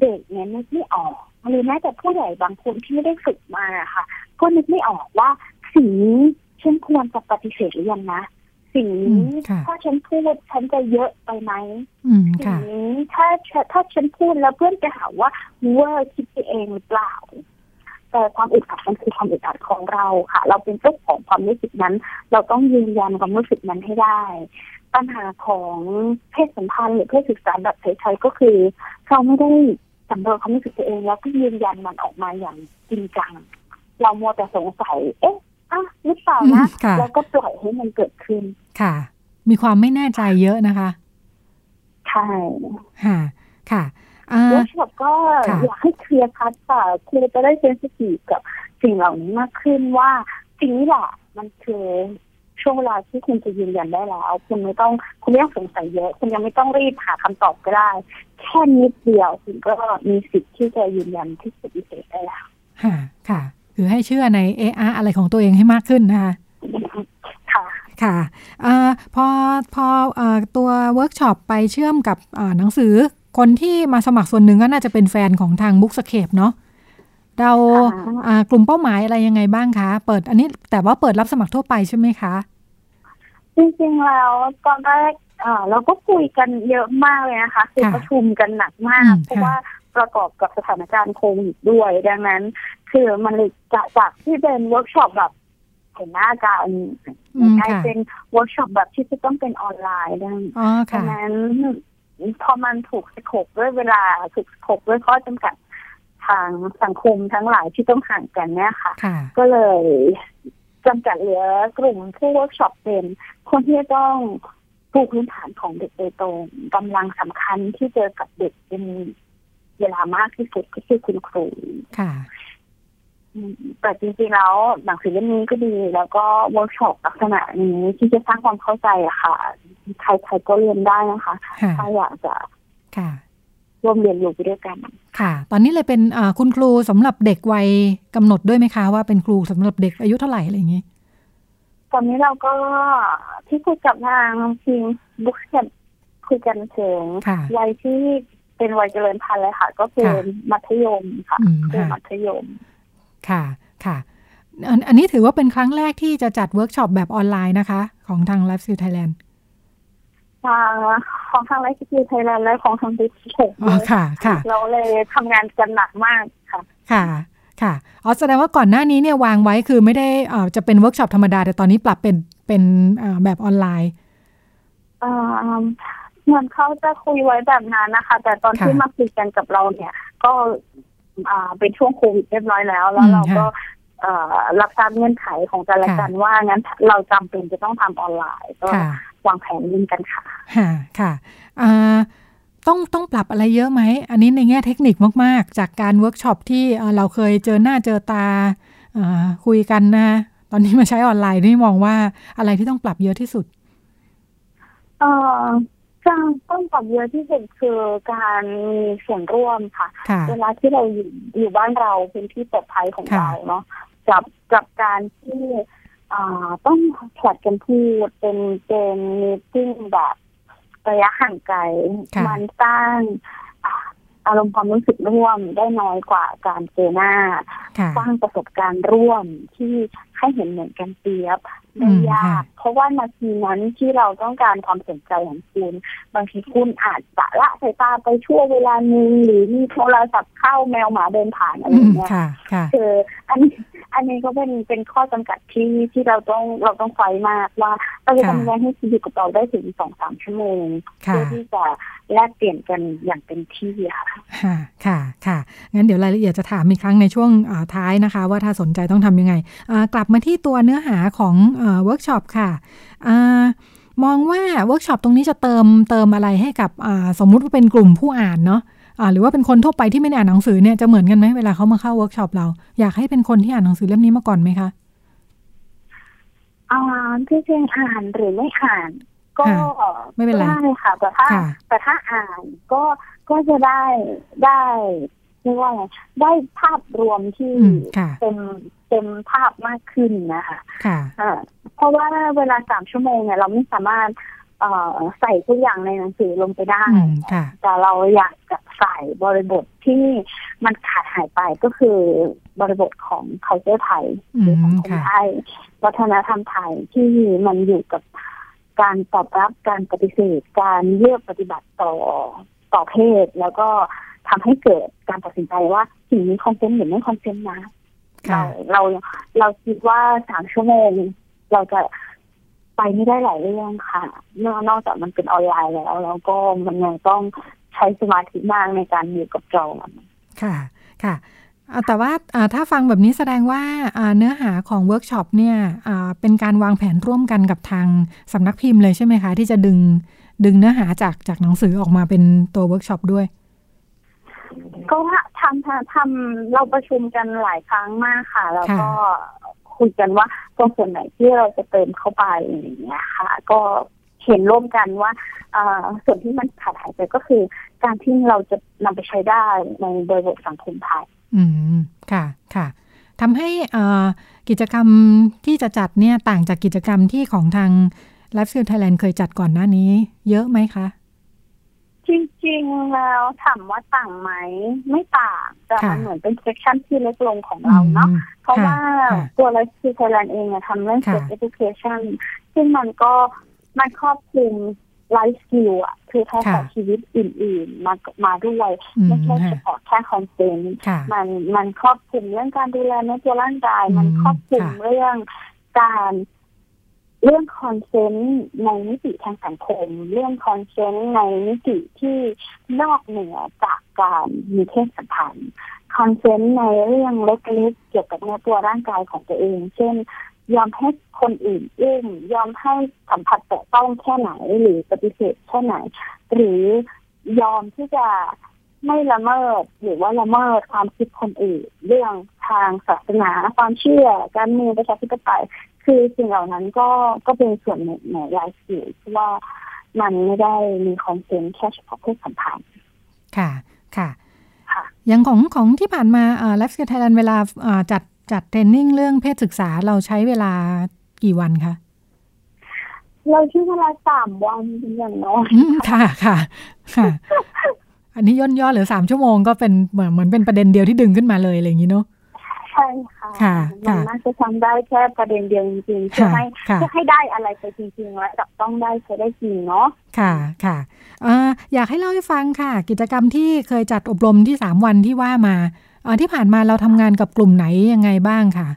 เด็กเนี่ยนึกไม่ออกหรือแม้แต่ผู้ใหญ่บางคนที่ไม่ได้ฝึกมาอะค่ะ ก็นึกไม่ออกว่าสิ่งนี้ฉันควรจะปฏิเสธหรือยังนะสิ่งนี้อืมค่ะถ้าฉันพูดฉันจะเยอะไปไหมอืมสิ่งค่ะนี้ถ้าถ้าฉันพูดแล้วเพื่อนจะหาว่าเวอร์คิดไปเองหรือเปล่า แต่ความอึดอัดมันคือความอึดอัดของเราค่ะ เราเป็นเจ้าของความรู้สึกนั้น เราต้องยืนยันความรู้สึกนั้นให้ได้ ปัญหาของเพศสัมพันธ์หรือเพศศึกษาแบบไทยๆก็คือ เราไม่ได้สำรวจความรู้สึกตัวเองแล้วก็ยืนยันมันออกมาอย่างจริงจัง เรามัวแต่สงสัย เอ๊ะอะหรือเปล่านะค่ะแล้วก็ปล่อยให้มันเกิดขึ้นค่ะ มีความไม่แน่ใจเยอะนะคะ ใช่ค่ะค่ะอ่า เวิร์กช็อปก็ค่ะอยากให้ clear cut ค่ะครูจะได้ sensitive กับสิ่งเหล่านี้มากขึ้นว่าสิ่งนี้แหละมันคือช่วงเวลาที่คุณจะยืนยันได้แล้ว คุณไม่ต้องคุณไม่ต้องสงสัยเยอะ คุณยังไม่ต้องรีบหาคำตอบก็ได้ แค่นิดเดียวคุณก็มีสิทธิ์ที่จะยืนยันที่ปฏิเสธได้แล้วค่ะค่ะคือให้เชื่อในเอออะไรของตัวเองให้มากขึ้นนะคะค่ะค่ะอ่าพอพอเอ่อตัวเวิร์กช็อปไปเชื่อมกับอ่าหนังสือ คนที่มาสมัครส่วนหนึ่งก็น่าจะเป็นแฟนของทาง Bookscape เนาะเราค่ะอ่ากลุ่มเป้าหมายอะไรยังไงบ้างคะ เปิดอันนี้แต่ว่าเปิดรับสมัครทั่วไปใช่ไหมคะ จริงๆแล้วตอนแรกเอ่อเราก็คุยกันเยอะมากเลยนะคะคือค่ะประชุมกันหนักมาอืมเพราะว่าประกอบกับสถานการณ์โควิดด้วย ดังนั้น คือมันเลยจากจากที่เป็นเวิร์กช็อปแบบเห็นหน้ากันอืมกลายค่ะเป็นเวิร์กช็อปแบบที่จะต้องเป็นออนไลน์ดังอ๋อดัค่ะงนั้น พอมันถูก scope ด้วยเวลาถูก scope ด้วยข้อจำกัดทางสังคมทั้งหลายที่ต้องห่างกันเนี่ยค่ะค่ะก็เลยจำกัดเหลือกลุ่มผู้เวิร์กช็อปเป็นคนที่จะต้องปูพื้นฐานของเด็กโดยตรงกำลังสำคัญที่เจอกับเด็กเป็นเวลามากที่สุดก็คือคุณครูค่ะอืม แต่จริงๆแล้วหนังสือเล่มนี้ก็ดี แล้วก็เวิร์กช็อปลักษณะนี้ที่จะสร้างความเข้าใจอะค่ะ ใครๆก็เรียนได้นะคะค่ะถ้าอยากจะค่ะร่วมเรียนรู้ไปด้วยกัน ค่ะ ตอนนี้เลยเป็นอ่าคุณครูสำหรับเด็กวัยกำหนดด้วยไหมคะ ว่าเป็นครูสำหรับเด็กอายุเท่าไหร่อะไรอย่างนี้ ตอนนี้เราก็ที่คุยกับทางทีมBookscape คุยกันถึงค่ะวัยที่เป็นวัยเจริญพันธุ์เลยค่ะ ก็คือค่ะมัธยมค่ะอืมคือค่ะมัธยม ค่ะค่ะอันอันนี้ถือว่าเป็นครั้งแรกที่จะจัดเวิร์กช็อปแบบออนไลน์นะคะ ของทาง Life Skill Thailand ทางของทาง Life Skill Thailand และของทาง Bookscape อ๋อค่ะ ค่ะ เราเลยทำงานกันหนักมากค่ะ ค่ะ ค่ะ อ๋อ แสดงว่าก่อนหน้านี้เนี่ยวางไว้คือไม่ได้เอ่อจะเป็นเวิร์กช็อปธรรมดา แต่ตอนนี้ปรับเป็นเป็นอ่าแบบออนไลน์เอ่อเหมือนเขาจะคุยไว้แบบนั้นนะคะ แต่ตอนค่ะที่มาคุยกันกับเราเนี่ย ก็อ่า เป็นช่วงโควิดเรียบร้อยแล้ว แล้วอืมเราก็ค่ะเอ่อรับทราบเงื่อนไขของแต่ละค่ะกันว่างั้นเราจำเป็นจะต้องทำออนไลน์ก็ค่ะวางแผนยินกันค่ะ ค่ะค่ะอ่าต้องต้องปรับอะไรเยอะไหม อันนี้ในแง่เทคนิคมาก ๆ จากการเวิร์กช็อปที่เอ่อเราเคยเจอหน้าเจอตาอ่าคุยกันนะ ตอนนี้มาใช้ออนไลน์นี่มองว่าอะไรที่ต้องปรับเยอะที่สุดเอ่อ การต้องปรับเยอะที่สุดคือการมีส่วนร่วมค่ะค่ะ เวลาที่เราอยู่อยู่บ้านเราพื้นที่ปลอดภัยของค่ะเราเนาะกับกับการที่อ่าต้องผลัดกันพูดเป็นเป็นมีติ้งแบบระยะห่างไกลค่ะมันสร้าง อ่าอารมณ์ความรู้สึกร่วมได้น้อยกว่าการเจอหน้าค่ะสร้างประสบการณ์ร่วมที่ให้เห็นเหมือนกันเปรียบอืไม่มยาค่ะกเพราะว่านาทีนั้นที่เราต้องการความสนใจของคุณ บางทีคุณอาจจะละสายตาไปชั่วเวลาหนึ่งหรือมีโทรศัพท์เข้าแมวหมาเดินผ่านอะไรอือมย่างเงี้ยค่ะค่ะคืออันนี้ อันนี้ก็เป็นเป็นข้อจำกัดที่ที่เราต้องเราต้องไฟมากว่าเราจะค่ะทำยังไงให้ชีวิตกับเราได้ถึงสองสามชั่วโมงค่ะเพื่อที่จะแลกเปลี่ยนกันอย่างเต็มที่ค่ะค่ะ ค่ะ ค่ะ งั้นเดี๋ยวรายละเอียดจะถามอีกครั้งในช่วงอ่าท้ายนะคะ ว่าถ้าสนใจต้องทำยังไงอ่ากลับมาที่ตัวเนื้อหาของเวิร์กช็อปค่ะอามองว่าเวิร์กช็อปตรงนี้จะเติมเติมอะไรให้กับอ่าสมมุติว่าเป็นกลุ่มผู้อ่านเนาะอ่า หรือว่าเป็นคนทั่วไปที่ไม่ได้อ่านหนังสือเนี่ยจะเหมือนกันไหมเวลาเขามาเข้าเวิร์กช็อปเรา อยากให้เป็นคนที่อ่านหนังสือเล่มนี้มาก่อนไหมคะอ่าที่จริงอ่านหรือไม่อ่าน ก็ค่ะไม่เป็นไรได้ค่ะแต่ถ้าค่ะแต่ถ้าอ่านก็ก็จะได้ได้เรียกว่าไงได้ภาพรวมที่อืมค่ะเต็มเต็มภาพมากขึ้นนะคะค่ะอ่าเพราะว่าเวลาสามชั่วโมงเนี่ยเราไม่สามารถเอ่อใส่ทุกอย่างในหนังสือลงไปได้อืมค่ะแต่เราอยากจะ ใส่บริบทที่มันขาดหายไปก็คือบริบทของ culture ไทยอืมหรือสังคมค่ะไทย วัฒนธรรมไทยที่มันอยู่กับการตอบรับการปฏิเสธ การเลือกปฏิบัติต่อต่อเพศ แล้วก็ทำให้เกิดการตัดสินใจว่าสิ่งนี้ consent หรือไม่ consent นะค่ะเราเราเราคิดว่าสามชั่วโมงเราจะไปไม่ได้หลายเรื่องค่ะนอกนอกจากมันเป็นออนไลน์แล้ว แล้วก็มันยังต้อง ใช้สมาธิมากในการอยู่กับจอค่ะ ค่ะอ่าแต่ว่าอ่าถ้าฟังแบบนี้แสดงว่าอ่าเนื้อหาของเวิร์กช็อปเนี่ยอ่าเป็นการวางแผนร่วมกันกับทางสำนักพิมพ์เลยใช่ไหมคะ ที่จะดึงดึงเนื้อหาจากจากหนังสือออกมาเป็นตัวเวิร์กช็อปด้วย ก็ทำทำทำเราประชุมกันหลายครั้งมากค่ะ แล้วก็คุยกันว่าตรงส่วนไหนที่เราจะเติมเข้าไปอย่างเงี้ยค่ะ ก็ เห็นร่วมกันว่าอ่าส่วนที่มันขาดหายไปก็คือ การที่เราจะนำไปใช้ได้ในบริบทสังคมไทยอืมค่ะค่ะทำให้อ่ากิจกรรมที่จะจัดเนี่ยต่างจากกิจกรรมที่ของทาง Life Skill Thailand เคยจัดก่อนหน้านี้ เยอะไหมคะ จริงๆแล้วถามว่าต่างไหมไม่ต่างแต่มันค่ะเหมือนเป็นเซสชันที่เล็กลงของเราเนาะอืมเพราะค่ะว่าค่ะตัว Life Skill Thailand เองอะทำเรื่องค่ะ Sex Education ซึ่งมันก็ มันครอบคลุม Life Skill อะคือทักษะค่ะชีวิตอื่น ๆ มามาด้วยอืมไม่ใช่ค่ะเฉพาะแค่ consent ค่ะมันมันครอบคลุมเรื่องการดูแลเนื้อตัวร่างกายอืมมันครอบคลุมค่ะเรื่องการเรื่อง consent ในมิติทางสังคม เรื่อง consent ในมิติที่นอกเหนือจากการมีเพศสัมพันธ์ consent ในเรื่องเล็กๆเกี่ยวกับเนื้อตัวร่างกายของตัวเอง เช่น ยอมให้คนอื่นอุ้มยอมให้สัมผัสแตะต้องแค่ไหนหรือปฏิเสธแค่ไหน หรือยอมที่จะไม่ละเมิดหรือว่าละเมิดความคิดคนอื่น เรื่องทางศาสนาความเชื่อ การเมืองประชาธิปไตยคือสิ่งเหล่านั้นก็ก็เป็นส่วนหนึ่งใน Life Skill ที่ว่ามันไม่ได้มี consent แค่เฉพาะเพศสัมพันธ์ค่ะค่ะค่ะอย่างของของที่ผ่านมาเอ่อ Life Skill Thailand เวลาเอ่อจัด จัดเทรนนิ่งเรื่องเพศศึกษาเราใช้เวลากี่วันคะเราใช้เวลาสามวันเป็นอย่างน้อยอืมค่ะค่ะค่ะ อันนี้ย่นย่อเหลือสามชั่วโมงก็เป็นเหมือนเหมือนเป็นประเด็นเดียวที่ดึงขึ้นมาเลยอะไรอย่างนี้เนาะใช่ค่ะค่ะมันค่ะน่าจะทำได้แค่ประเด็นเดียวจริงๆเพื่อค่ะให้ค่ะเพื่อให้ได้อะไรไปจริงๆและจับต้องได้ใช้ได้จริงเนาะค่ะค่ะเอ่ออยากให้เล่าให้ฟังค่ะ กิจกรรมที่เคยจัดอบรมที่สามวันที่ว่ามาเอ่อที่ผ่านมาเราทำงานกับกลุ่มไหนยังไงบ้างค่ะ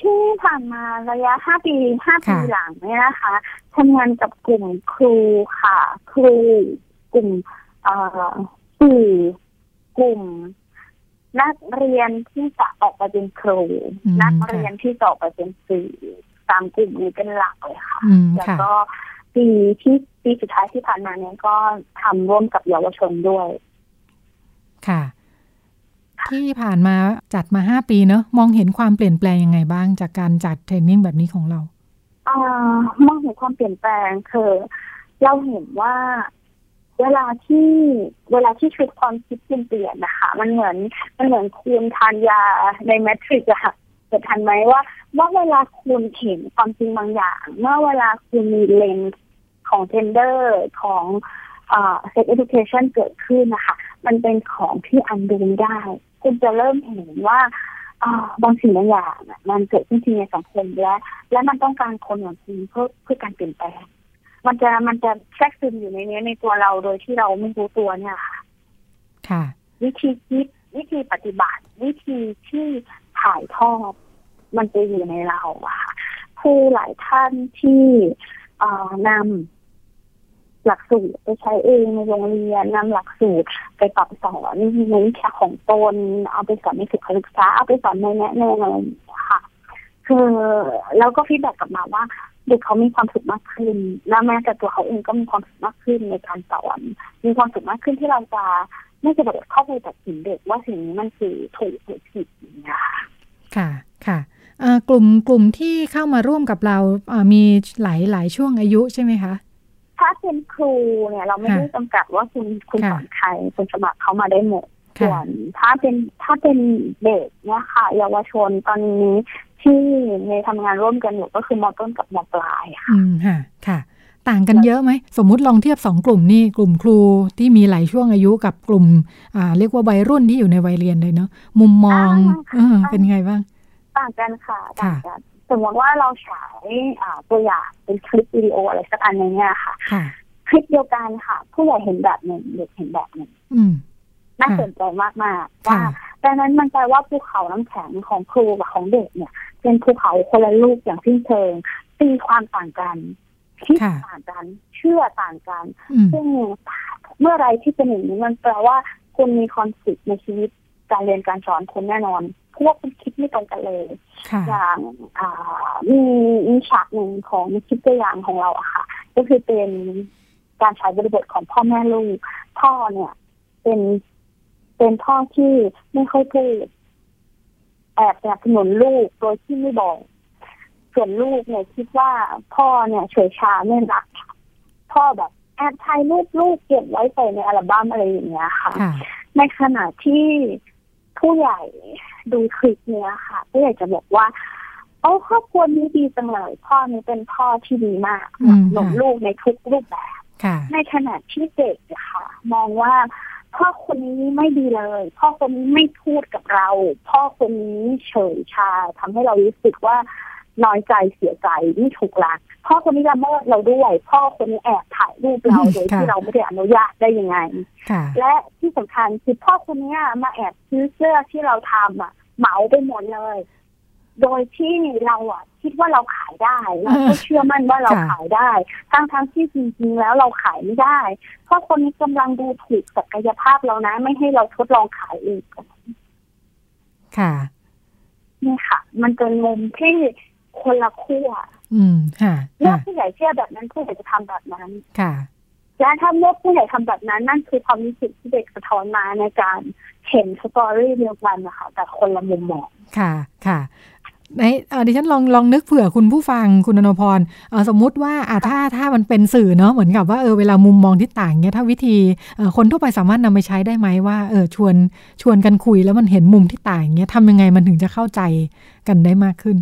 ที่ผ่านมาระยะห้าปีห้าปีค่ะหลังเนี่ยนะคะทำงานกับกลุ่มครูค่ะ ครูกลุ่มเอ่อสื่อกลุ่มนักเรียนที่จะออกไปเป็นครูอืมนักค่ะเรียนที่จะออกไปเป็นสื่อตามกลุ่มนี้เป็นหลักเลยค่ะอืมแล้วค่ะก็ปีที่ปีสุดท้ายที่ผ่านมาเนี่ยก็ทำร่วมกับเยาวชนด้วย ค่ะ ที่ผ่านมาจัดมาห้าปีเนอะมองเห็นความเปลี่ยนแปลงยังไงบ้างจากการจัดเทรนนิ่งแบบนี้ของเราอมองเห็นความเปลี่ยนแปลงคือเราเห็นว่าเวลาที่เวลาที่ชีวิตความคิดเปลี่ยนนะคะ มันเหมือนมันเหมือนคุณทานยาใน Matrix อะค่ะจะทันไหมว่าว่าเวลาคุณเห็นความจริงบางอย่าง เมื่อเวลาคุณมีเลนส์ของ gender ของอ่า sex education เกิดขึ้นนะคะ มันเป็นของที่ undo ไม่ได้ คุณจะเริ่มเห็นว่าอ่าบางสิ่งบางอย่างอะมันเกิดขึ้นจริงในสังคมและ และมันต้องการคนอย่างคุณเพื่อเพื่อการเปลี่ยนแปลงมันจะมันจะแทรกซึมอยู่ในเนี้ยในตัวเราโดยที่เราไม่รู้ตัวเนี่ยค่ะ ค่ะ วิธีคิดวิธีปฏิบัติ วิธีที่ถ่ายทอดมันจะอยู่ในเราอะค่ะครูหลายท่านที่เอ่อนำ หลักสูตรไปใช้เองในโรงเรียนนำหลักสูตรไปปรับสอนในวิชาของตน เอาไปสอนในสุขศึกษาเอาไปสอนในแนะแนอะไรอย่างค่ะ คือแล้วก็ feedback กลับมาว่าเด็กเขามีความสุขมากขึ้น และแม้แต่ตัวเขาเองก็มีความสุขมากขึ้นในการสอน มีความสุขมากขึ้นที่เราจะไม่จะแบบเข้าไปตัดสินเด็กว่าสิ่งนี้มันคือถูกหรือผิดอย่างเงี้ยค่ะ ค่ะกลุ่มกลุ่มที่เข้ามาร่วมกับเรามีหลายหลายช่วงอายุใช่ไหมคะ ถ้าเป็นครูเนี่ยเราไม่ได้จำกัดว่าคุณคุณค่ะสอนใครคุณสมัครเขามาได้หมดส่วนถ้าเป็นถ้าเป็นเด็กเนี่ยค่ะเยาวชนตอนนี้ที่ในทำงานร่วมกันอยู่ก็คือมอต้นกับมอปลายค่ะอืมค่ะค่ะ ต่างกันเยอะไหม สมมุติลองเทียบสองกลุ่มนี่กลุ่มครูที่มีหลายช่วงอายุกับกลุ่ม อ่า เรียกว่าวัยรุ่นที่อยู่ในวัยเรียนเลยเนาะมุมมอง เออเป็นไงบ้าง ต่างกันค่ะต่างกันส มมติว่าเราฉายอ่าตัวอย่างเป็นคลิปวิดีโออะไรสักอันหนึงเนี่ยค่ะค่ะ คลิปเดียวกันค่ะ ผู้ใหญ่เห็นแบบหนึ่งเด็กเห็นแบบหนึ่งอืมน่าค่ะสนใจมากๆว่าค่ะดังนั้นมันแปลว่าภูเขาน้ำแข็งของครูกับของเด็กเนี่ย เป็นภูเขาคนละลูกอย่างสิ้นเชิงตีความต่างกันคิดค่ะต่างกัน เชื่อต่างกันอืมซึ่งเมื่อไรที่เป็นอย่างนี้มันแปลว่าคุณมีคอนฟ lict ในชีวิตการเรียนการสอนคุณแน่นอนเพราะว่าคุณคิดไม่ตรงกันเลยค่ะอย่างอ่ามีมีฉากหนึ่งของคลิปตัวอย่างของเราอะค่ะ ก็คือเป็นการใช้บริบทของพ่อแม่ลูก พ่อเนี่ย เป็นเป็นพ่อที่ไม่ค่อยพูดแอบสนับสนุนลูกโดยที่ไม่บอก ส่วนลูกเนี่ยคิดว่าพ่อเนี่ยเฉยชาไม่รัก พ่อแบบแอบถ่ายรูปลูกเก็บไว้ใส่ในอัลบั้มอะไรอย่างเงี้ยค่ะค่ะในขณะที่ ผู้ใหญ่ดูคลิปเนี้ยค่ะ ผู้ใหญ่จะบอกว่าโอ้ครอบครัวนี้ดีจังเลยพ่อนี้เป็นพ่อที่ดีมากอืมหนุนค่ะลูกในทุกรูปแบบค่ะในขณะที่เด็กอะค่ะ มองว่าพ่อคนนี้ไม่ดีเลย พ่อคนนี้ไม่พูดกับเรา พ่อคนนี้เฉยชาทำให้เรารู้สึกว่า น้อยใจเสียใจไม่ถูกรักพ่อคนนี้ละเมิดเราด้วย พ่อคนนี้แอบถ่ายรูปเราอืมโดยที่ค่ะเราไม่ได้อนุญาตได้ยังไงค่ะและที่สำคัญคือพ่อคนเนี้ยมาแอบซื้อเสื้อที่เราทำอะเหมาไปหมดเลย โดยที่เราอะคิดว่าเราขายได้เราก็เชื่อมั่นว่าเราค่ะขายได้ ทั้งทั้งๆที่จริงๆแล้วเราขายไม่ได้ เพราะคนนี้กำลังดูถูกศักยภาพเรานะ ไม่ให้เราทดลองขายเองค่ะนี่ค่ะ มันเป็นมุมที่ คนละขั้วอืมค่ะเมื่อค่ะผู้ใหญ่เชื่อแบบนั้นผู้ใหญ่จะทำแบบนั้น ค่ะ และถ้าเมื่อผู้ใหญ่ทำแบบนั้น นั่นคือความรู้สึกที่เด็กสะท้อนมาในการเห็นสตอรี่เดียวกันนะคะแต่คนละมุมมองค่ะ ค่ะในเอ่อดิฉันลองลองนึกเผื่อคุณผู้ฟังคุณอนพรเอ่อสมมุติว่าอะถ้าถ้ามันเป็นสื่อเนาะเหมือนกับว่าเออเวลามุมมองที่ต่างเนี้ยถ้าวิธีเอ่อคนทั่วไปสามารถนำไปใช้ได้ไหมว่าเออชวนชวนกันคุยแล้วมันเห็นมุมที่ต่างเนี้ยทำยังไงมันถึงจะเข้าใจกันได้มากขึ้น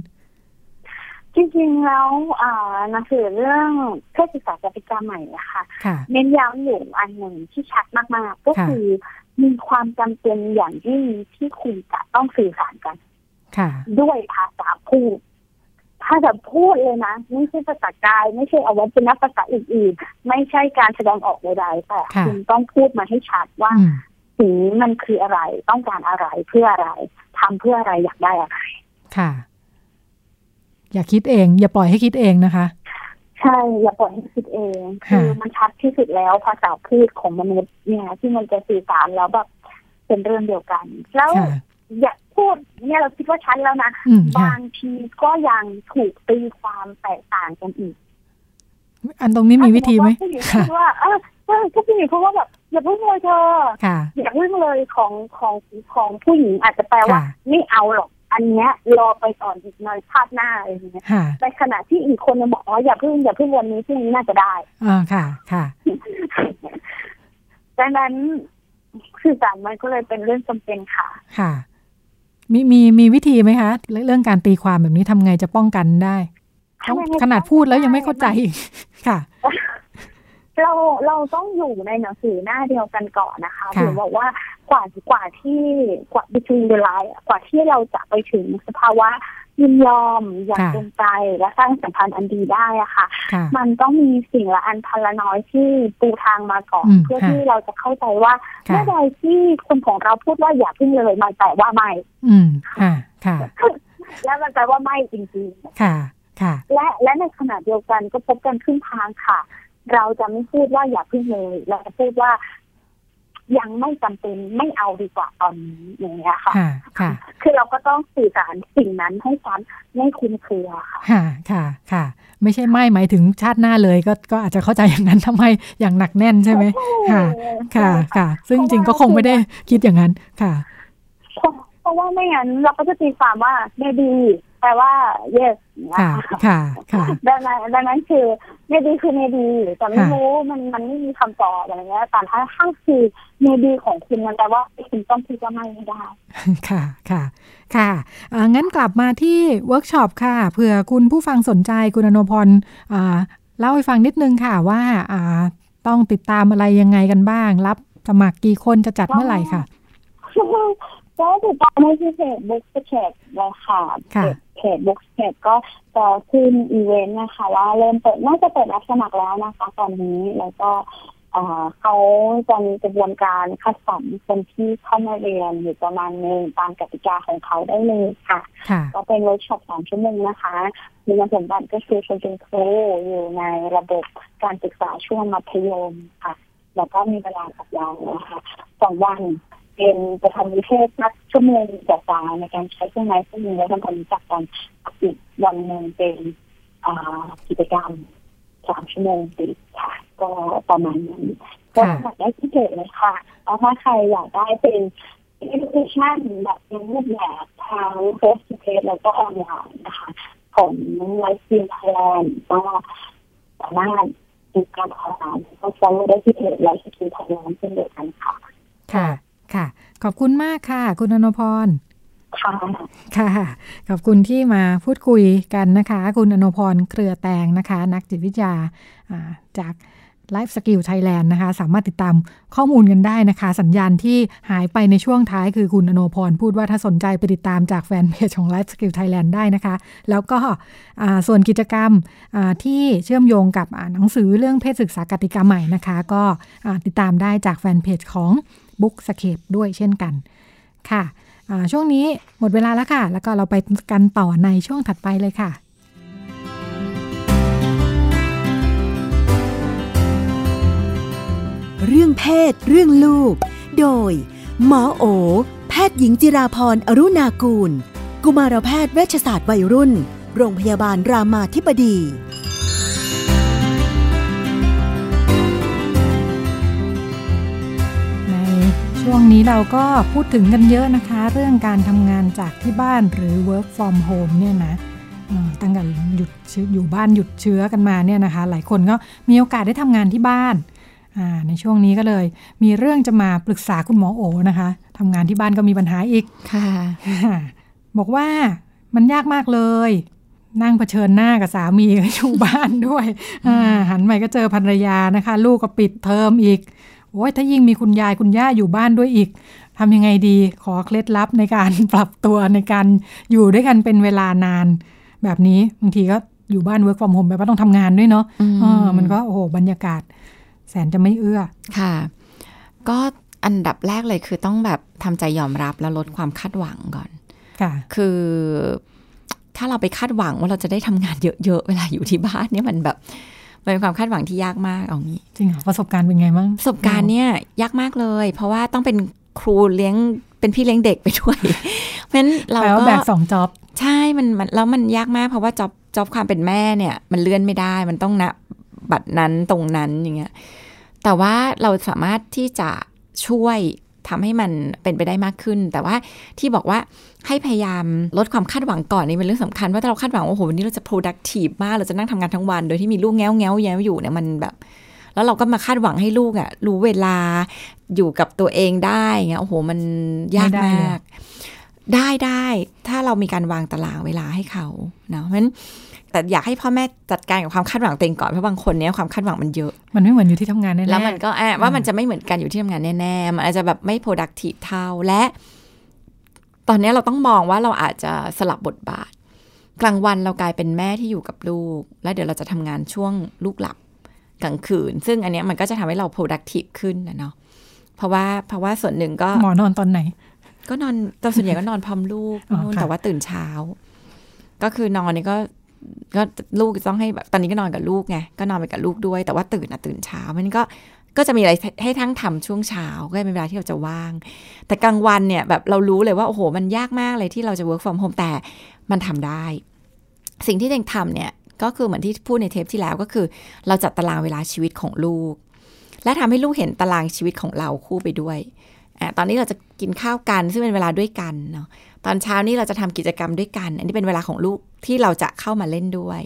จริงๆแล้วอ่าหนังสือเรื่องเพศศึกษากติกาใหม่นะคะค่ะเน้นย้ำอยู่อันหนึ่งที่ชัดมากๆ ก็ค่ะคือมีความจำเป็นอย่างยิ่งที่คุณจะต้องสื่อสารกันค่ะด้วยภาษาพูดภาษาพูดเลยนะไม่ใช่ภาษากาย ไม่ใช่เอาไว้เป็นนักภาษาอื่นๆ ไม่ใช่การแสดงออกใดๆแต่ค่ะคุณต้องพูดมาให้ชัดว่าอืมสิ่งนี้มันคืออะไรต้องการอะไรเพื่ออะไรทำเพื่ออะไรอยากได้อะไรค่ะ อย่าคิดเอง อย่าปล่อยให้คิดเองนะคะ ใช่ อย่าปล่อยให้คิดเองค่ะคือมันชัดที่สุดแล้วภาษาพูดของมนุษย์เนี่ยที่มันจะสื่อสารแล้วแบบเป็นเรื่องเดียวกัน แล้วค่ะอย่าพูดเนี่ยเราคิดว่าชัดแล้วนะอืมค่ะบางทีก็ยังถูกตีความแตกต่างกันอีก อันตรงนี้มีวิธีไหมถ้าสติว่าผู้หญิงค่ะพูดว่าเออเออถ้าผู้หญิงพูดว่าแบบอย่าเพิ่งเลยเธอค่ะอย่าเพิ่งเลยของของของผู้หญิงอาจจะแปลว่าค่ะไม่เอาหรอก อันเนี้ยรอไปก่อนอีกหน่อยชาติหน้าอะไรอย่างเงี้ยค่ะในขณะที่อีกคนนึงบอกว่าอย่าเพิ่งอย่าเพิ่งวันนี้พรุ่งนี้น่าจะได้อ่าค่ะค่ะดังนั้นสื่อสารมันก็เลยเป็นเรื่องจำเป็นค่ะ ค่ะ มีมีมีวิธีไหมคะ เรื่องเรื่องการตีความแบบนี้ทำไงจะป้องกันได้ต้องทำยังไงขนาดพูดแล้วยังไม่เข้าใจอีกค่ะ เราเราต้องอยู่ในหนังสือหน้าเดียวกันก่อนนะคะค่ะหรือบอกว่า กว่ากว่าที่กว่า between the line อะกว่าที่เราจะไปถึงสภาวะยินยอมอย่างค่ะเต็มใจและสร้างสัมพันธ์อันดีได้อะค่ะค่ะ มันต้องมีสิ่งละอันพันละน้อยที่ปูทางมาก่อนอืมเพื่อค่ะที่เราจะเข้าใจว่าค่ะเมื่อใดที่คนของเราพูดว่าอย่าพึ่งเลยมันแปลว่าไม่ อืมค่ะค่ะ และมันแปลว่าไม่จริงๆค่ะ ค่ะ และและในขณะเดียวกันก็พบกันครึ่งทางค่ะ เราจะไม่พูดว่าอย่าพึ่งเลยเราจะพูดว่า ยังไม่จำเป็นไม่เอาดีกว่าตอนนี้อย่างเงี้ยค่ะ ค่ะค่ะคือเราก็ต้องสื่อสารสิ่งนั้นให้ซ้ำไม่คลุมเครือค่ะค่ะ ค่ะ ค่ะ ไม่ใช่ไม่หมายถึงชาติหน้าเลยก็ก็อาจจะเข้าใจอย่างนั้นทำไมอย่างหนักแน่นใช่ไหมค่ะ ค่ะ ค่ะ ซึ่งจริงๆก็คงไม่ได้คิดอย่างนั้นค่ะเพราะเพราะว่าไม่งั้นเราก็จะตีความว่าเบบี แปลว่า yes ค่ะ ค่ะ ค่ะ ดังนั้นดังนั้นคือเมดีคือเมดีแต่ไม่รู้มันมันไม่มีคำตอบอะไรเงี้ยแต่ถ้าถ้าคือmaybe ของคุณมันแปลว่าคุณต้องพูดว่าไม่ได้ ค่ะ ค่ะ ค่ะอ่างั้นกลับมาที่เวิร์กช็อปค่ะ เผื่อคุณผู้ฟังสนใจคุณอนพรอ่าเล่าให้ฟังนิดนึงค่ะว่าอ่าต้องติดตามอะไรยังไงกันบ้าง รับสมัครกี่คนจะจัดเมื่อไหร่ค่ะก็ติดตามในเพจ Bookscape เลยค่ะค่ะ เพจ Bookscape ก็จะขึ้นอีเวนต์นะคะ ว่าเริ่มเปิดน่าจะเปิดรับสมัครแล้วนะคะ ตอนนี้แล้วก็เอ่อเขาจะมีกระบวนการคัดสรรคนที่เข้ามาเรียนอยู่ประมาณหนึงตามกติกาของเขาได้เลยค่ะค่ะ ก็เป็นเวิร์กช็อปสามชั่วโมงนะคะ มีคุณสมบัติก็คือคุณเป็นครูอยู่ในระบบการศึกษาช่วงมัธยมค่ะ แล้วก็มีเวลากับเรานะคะสองวัน เป็นจะทำ pre-test สักชั่วโมงกว่าในการใช้เครื่องไม้เครื่องมือและทำความรู้จักกันอีกวันหนึ่งเป็นกิจกรรมสามชั่วโมงติดค่ะ ก็ประมาณนั้นก็ค่ะสมัครได้ที่เพจเลยค่ะแล้วถ้าใครอยากได้เป็น education แบบเป็นรูปแบบทาง face to face แล้วก็ออนไลน์นะคะของ Life Skill Thailand ก็สามารถติดตามข่าวสารก็ follow ได้ที่เพจ Life Skill Thailand เช่นเดียวกันค่ะ ค่ะ ค่ะ ขอบคุณมากค่ะ คุณอนพรค่ะค่ะ ขอบคุณที่มาพูดคุยกันนะคะ คุณอนพรเครือแตงนะคะ นักจิตวิทยาอ่าจาก Life Skill Thailand นะคะ สามารถติดตามข้อมูลกันได้นะคะ สัญญาณที่หายไปในช่วงท้ายคือคุณอนพรพูดว่าถ้าสนใจไปติดตามจากแฟนเพจของ Life Skill Thailand ได้นะคะ แล้วก็อ่าส่วนกิจกรรมอ่าที่เชื่อมโยงกับอ่าหนังสือเรื่องเพศศึกษากติกาใหม่นะคะ ก็อ่าติดตามได้จากแฟนเพจของ Bookscape ด้วยเช่นกันค่ะช่วงนี้หมดเวลาแล้วค่ะ แล้วก็เราไปกันต่อในช่วงถัดไปเลยค่ะเรื่องเพศ เรื่องลูก โดย หมอโอ แพทย์หญิงจิราพรอรุณากูล กุมารแพทย์เวชศาสตร์วัยรุ่น โรงพยาบาลรามาธิบดี ช่วงนี้เราก็พูดถึงกันเยอะนะคะ เรื่องการทำงานจากที่บ้านหรือ work from home เนี่ยนะเอ่อตั้งแต่หยุดเชื้ออยู่บ้านหยุดเชื้อกันมาเนี่ยนะคะ หลายคนก็มีโอกาสได้ทำงานที่บ้านอ่าในช่วงนี้ก็เลย มีเรื่องจะมาปรึกษาคุณหมอโอนะคะทำงานที่บ้านก็มีปัญหาอีกค่ะ บอกว่ามันยากมากเลย นั่งเผชิญหน้ากับสามีอยู่บ้านด้วยอ่าหันไปก็เจอภรรยานะคะ ลูกก็ปิดเทอมอีก โอ้ยถ้ายิ่งมีคุณยายคุณย่าอยู่บ้านด้วยอีกทำยังไงดีขอเคล็ดลับในการปรับตัวในการอยู่ด้วยกันเป็นเวลานาน แบบนี้บางทีก็อยู่บ้าน work from home แบบว่าต้องทำงานด้วยเนาะอืมเออมันก็โอ้โหบรรยากาศ แสนจะไม่เอื้อค่ะ ก็อันดับแรกเลยคือต้องแบบทำใจยอมรับแล้วลดความคาดหวังก่อนค่ะคือถ้าเราไปคาดหวังว่าเราจะได้ทำงานเยอะๆเวลาอยู่ที่บ้านเนี่ยมันแบบ มันเป็นความคาดหวังที่ยากมากเอางี้จริงเหรอประสบการณ์เป็นไงบ้างประสบการณ์เนี่ยยากมากเลย เพราะว่าต้องเป็นครูเลี้ยงเป็นพี่เลี้ยงเด็กไปด้วย เพราะฉะนั้นเราแปลว่าก็แบกสองจ็อบใช่มันมันแล้วมันยากมากเพราะว่าจ็อบจ็อบความเป็นแม่เนี่ย มันเลื่อนไม่ได้ มันต้องณบัตรนั้นตรงนั้นอย่างเงี้ยแต่ว่าเราสามารถที่จะช่วย ทำให้มันเป็นไปได้มากขึ้น แต่ว่าที่บอกว่าให้พยายามลดความคาดหวังก่อนนี่เป็นเรื่องสำคัญ ว่าถ้าเราคาดหวังว่าโอ้โหวันนี้เราจะ productive มาก เราจะนั่งทำงานทั้งวัน โดยที่มีลูกแง้วแง้วแย้วอยู่เนี่ยมันแบบ แล้วเราก็มาคาดหวังให้ลูกอะ่ะรู้เวลาอยู่กับตัวเองได้เงี้ยโอ้โหมันยากมาก ได้ได้ถ้าเรามีการวางตารางเวลาให้เขาเนาะเพราะฉะนั้นแต่อยากให้พ่อแม่จัดการกับความคาดหวังตัวเองก่อนเพราะบางคนเนี้ยความคาดหวังมันเยอะ มันไม่เหมือนอยู่ที่ทำงานแน่ๆแล้วมันก็แอบว่ามันจะไม่เหมือนกันอยู่ที่ทำงานแน่ๆมันอาจจะแบบไม่ productive เท่าและ ตอนนี้เราต้องมองว่าเราอาจจะสลับบทบาท กลางวันเรากลายเป็นแม่ที่อยู่กับลูก แล้วเดี๋ยวเราจะทำงานช่วงลูกหลับกลางคืน ซึ่งอันเนี้ยมันก็จะทำให้เรา productive ขึ้นนะเนาะเพราะว่าเพราะว่าส่วนหนึ่งก็หมอนอนตอนไหน ก็นอนแต่ส่วนใหญ่ก็นอนพร้อมลูกอ๋อนู่นค่ะแต่ว่าตื่นเช้า ก็คือนอนนี่ก็ก็ลูกต้องให้แบบตอนนี้ก็นอนกับลูกไงก็นอนไปกับลูกด้วย แต่ว่าตื่นอะตื่นเช้ามันก็ก็จะมีอะไรให้ทั้งทำช่วงเช้าก็เป็นเวลาที่เราจะว่าง แต่กลางวันเนี่ยแบบเรารู้เลยว่าโอ้โห มันยากมากเลยที่เราจะ work from home แต่มันทำได้ สิ่งที่เองทำเนี่ยก็คือเหมือนที่พูดในเทปที่แล้วก็คือ เราจัดตารางเวลาชีวิตของลูก และทำให้ลูกเห็นตารางชีวิตของเราคู่ไปด้วยอะ ตอนนี้เราจะกินข้าวกันซึ่งเป็นเวลาด้วยกันเนาะตอนเช้านี้เราจะทำกิจกรรมด้วยกัน อันนี้เป็นเวลาของลูกที่เราจะเข้ามาเล่นด้วย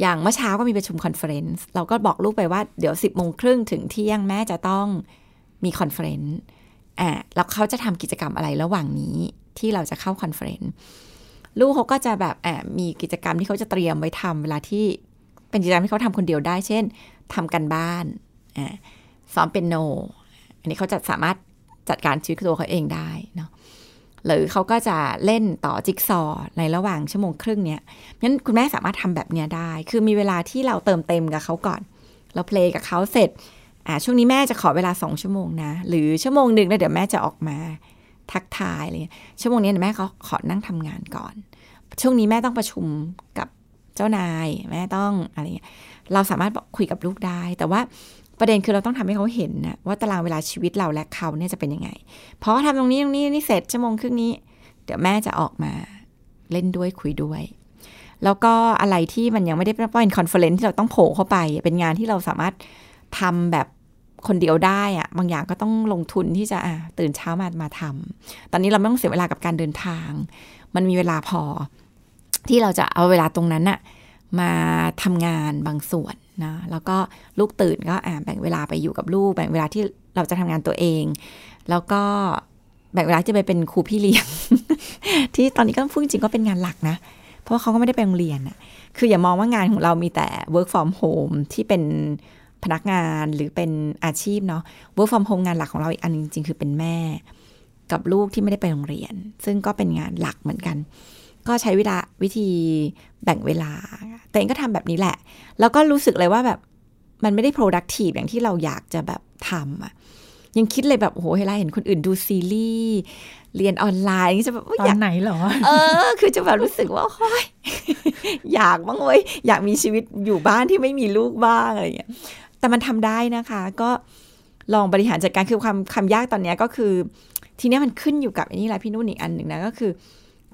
อย่างเมื่อเช้าก็มีประชุม conference เราก็บอกลูกไปว่าเดี๋ยวสิบโมงครึ่งถึงเที่ยงแม่จะต้องมี conferenceอ่าแล้วเขาจะทำกิจกรรมอะไรระหว่างนี้ที่เราจะเข้า conference ลูกเขาก็จะแบบอ่ามีกิจกรรมที่เขาจะเตรียมไว้ทำเวลาที่เป็นกิจกรรมที่เขาทำคนเดียวได้ เช่นทำการบ้านอ่าซ้อมเปียโน อันนี้เขาจะสามารถ จัดการชีวิตตัวเขาเองได้เนาะหรือเขาก็จะเล่นต่อจิ๊กซอว์ในระหว่างชั่วโมงครึ่งเนี้ยงั้นคุณแม่สามารถทำแบบเนี้ยได้ คือมีเวลาที่เราเติมเต็มกับเขาก่อน เราเพลงกับเขาเสร็จอ่าช่วงนี้แม่จะขอเวลาสองชั่วโมงนะ หรือชั่วโมงหนึ่งแล้วเดี๋ยวแม่จะออกมาทักทายอะไรเงี้ยชั่วโมงนี้เดี๋ยวแม่เขาขอนั่งทำงานก่อน ช่วงนี้แม่ต้องประชุมกับเจ้านาย แม่ต้องอะไรเงี้ยเราสามารถบอกคุยกับลูกได้ แต่ว่า ประเด็นคือเราต้องทำให้เขาเห็นนะว่าตารางเวลาชีวิตเราและเขาเนี่ยจะเป็นยังไงเพราะว่าทำตรงนี้ตรงนี้นี่เสร็จชั่วโมงครึ่งนี้ เดี๋ยวแม่จะออกมาเล่นด้วยคุยด้วย แล้วก็อะไรที่มันยังไม่ได้เป็นคอนเฟอเรนที่เราต้องโผล่เข้าไป เป็นงานที่เราสามารถทำแบบคนเดียวได้อะบางอย่างก็ต้องลงทุนที่จะอะตื่นเช้ามามาทำตอนนี้เราไม่ต้องเสียเวลากับการเดินทาง มันมีเวลาพอที่เราจะเอาเวลาตรงนั้นอะมาทำงานบางส่วน นะแล้วก็ลูกตื่นก็อ่าแบ่งเวลาไปอยู่กับลูก แบ่งเวลาที่เราจะทำงานตัวเอง แล้วก็แบ่งเวลาจะไปเป็นครูพี่เลี้ยง ที่ตอนนี้ก็พูดจริงก็เป็นงานหลักนะ เพราะเขาก็ไม่ได้ไปโรงเรียนอะคืออย่ามองว่างานของเรามีแต่ work from home ที่เป็นพนักงานหรือเป็นอาชีพเนาะ work from home งานหลักของเราอีกอันจริงๆ คือเป็นแม่ กับลูกที่ไม่ได้ไปโรงเรียน ซึ่งก็เป็นงานหลักเหมือนกัน ก็ใช้เวลาวิธีแบ่งเวลา แต่เองก็ทำแบบนี้แหละ แล้วก็รู้สึกเลยว่าแบบมันไม่ได้ productive อย่างที่เราอยากจะแบบทำอะยังคิดเลยแบบโอ้โหเวลาเห็นคนอื่นดูซีรีส์เรียนออนไลน์จะแบบตอนไหนเหรอ เออ คือจะแบบรู้สึกว่าโอ้ยอยากบ้างเว้ยอยากมีชีวิตอยู่บ้านที่ไม่มีลูกบ้างอะไรอย่างเงี้ยแต่มันทำได้นะคะ ก็ลองบริหารจัดการคือความคำยากตอนนี้ก็คือ ทีนี้มันขึ้นอยู่กับอันนี้แหละพี่นุ่นอีกอันหนึ่งนะก็คือ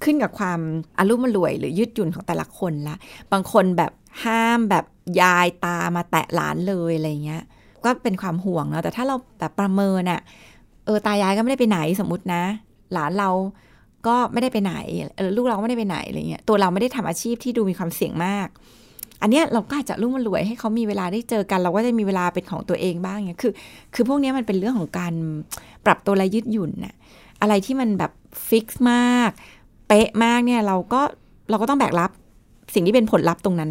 ขึ้นกับความอารุ่มรวยหรือยืดหยุ่นของแต่ละคนละ บางคนแบบห้ามแบบยายตามาแตะหลานเลยอะไรเงี้ย ก็เป็นความห่วงเนาะแต่ถ้าเราแบบประเมินอะเออตายายก็ไม่ได้ไปไหนสมมตินะ หลานเราก็ไม่ได้ไปไหนลูกเราก็ไม่ได้ไปไหนอะไรเงี้ยตัวเราไม่ได้ทำอาชีพที่ดูมีความเสี่ยงมาก อันเนี้ยเราก็อาจจะรุ่มรวยให้เขามีเวลาได้เจอกัน เราก็จะมีเวลาเป็นของตัวเองบ้างเงี้ยคือ คือพวกนี้มันเป็นเรื่องของการปรับตัวและยืดหยุ่นน่ะอะไรที่มันแบบฟิกซ์มาก ป๊ะมากเนี่ยเราก็เราก็ต้องแบกรับสิ่งที่เป็นผลลัพธ์ตรงนั้น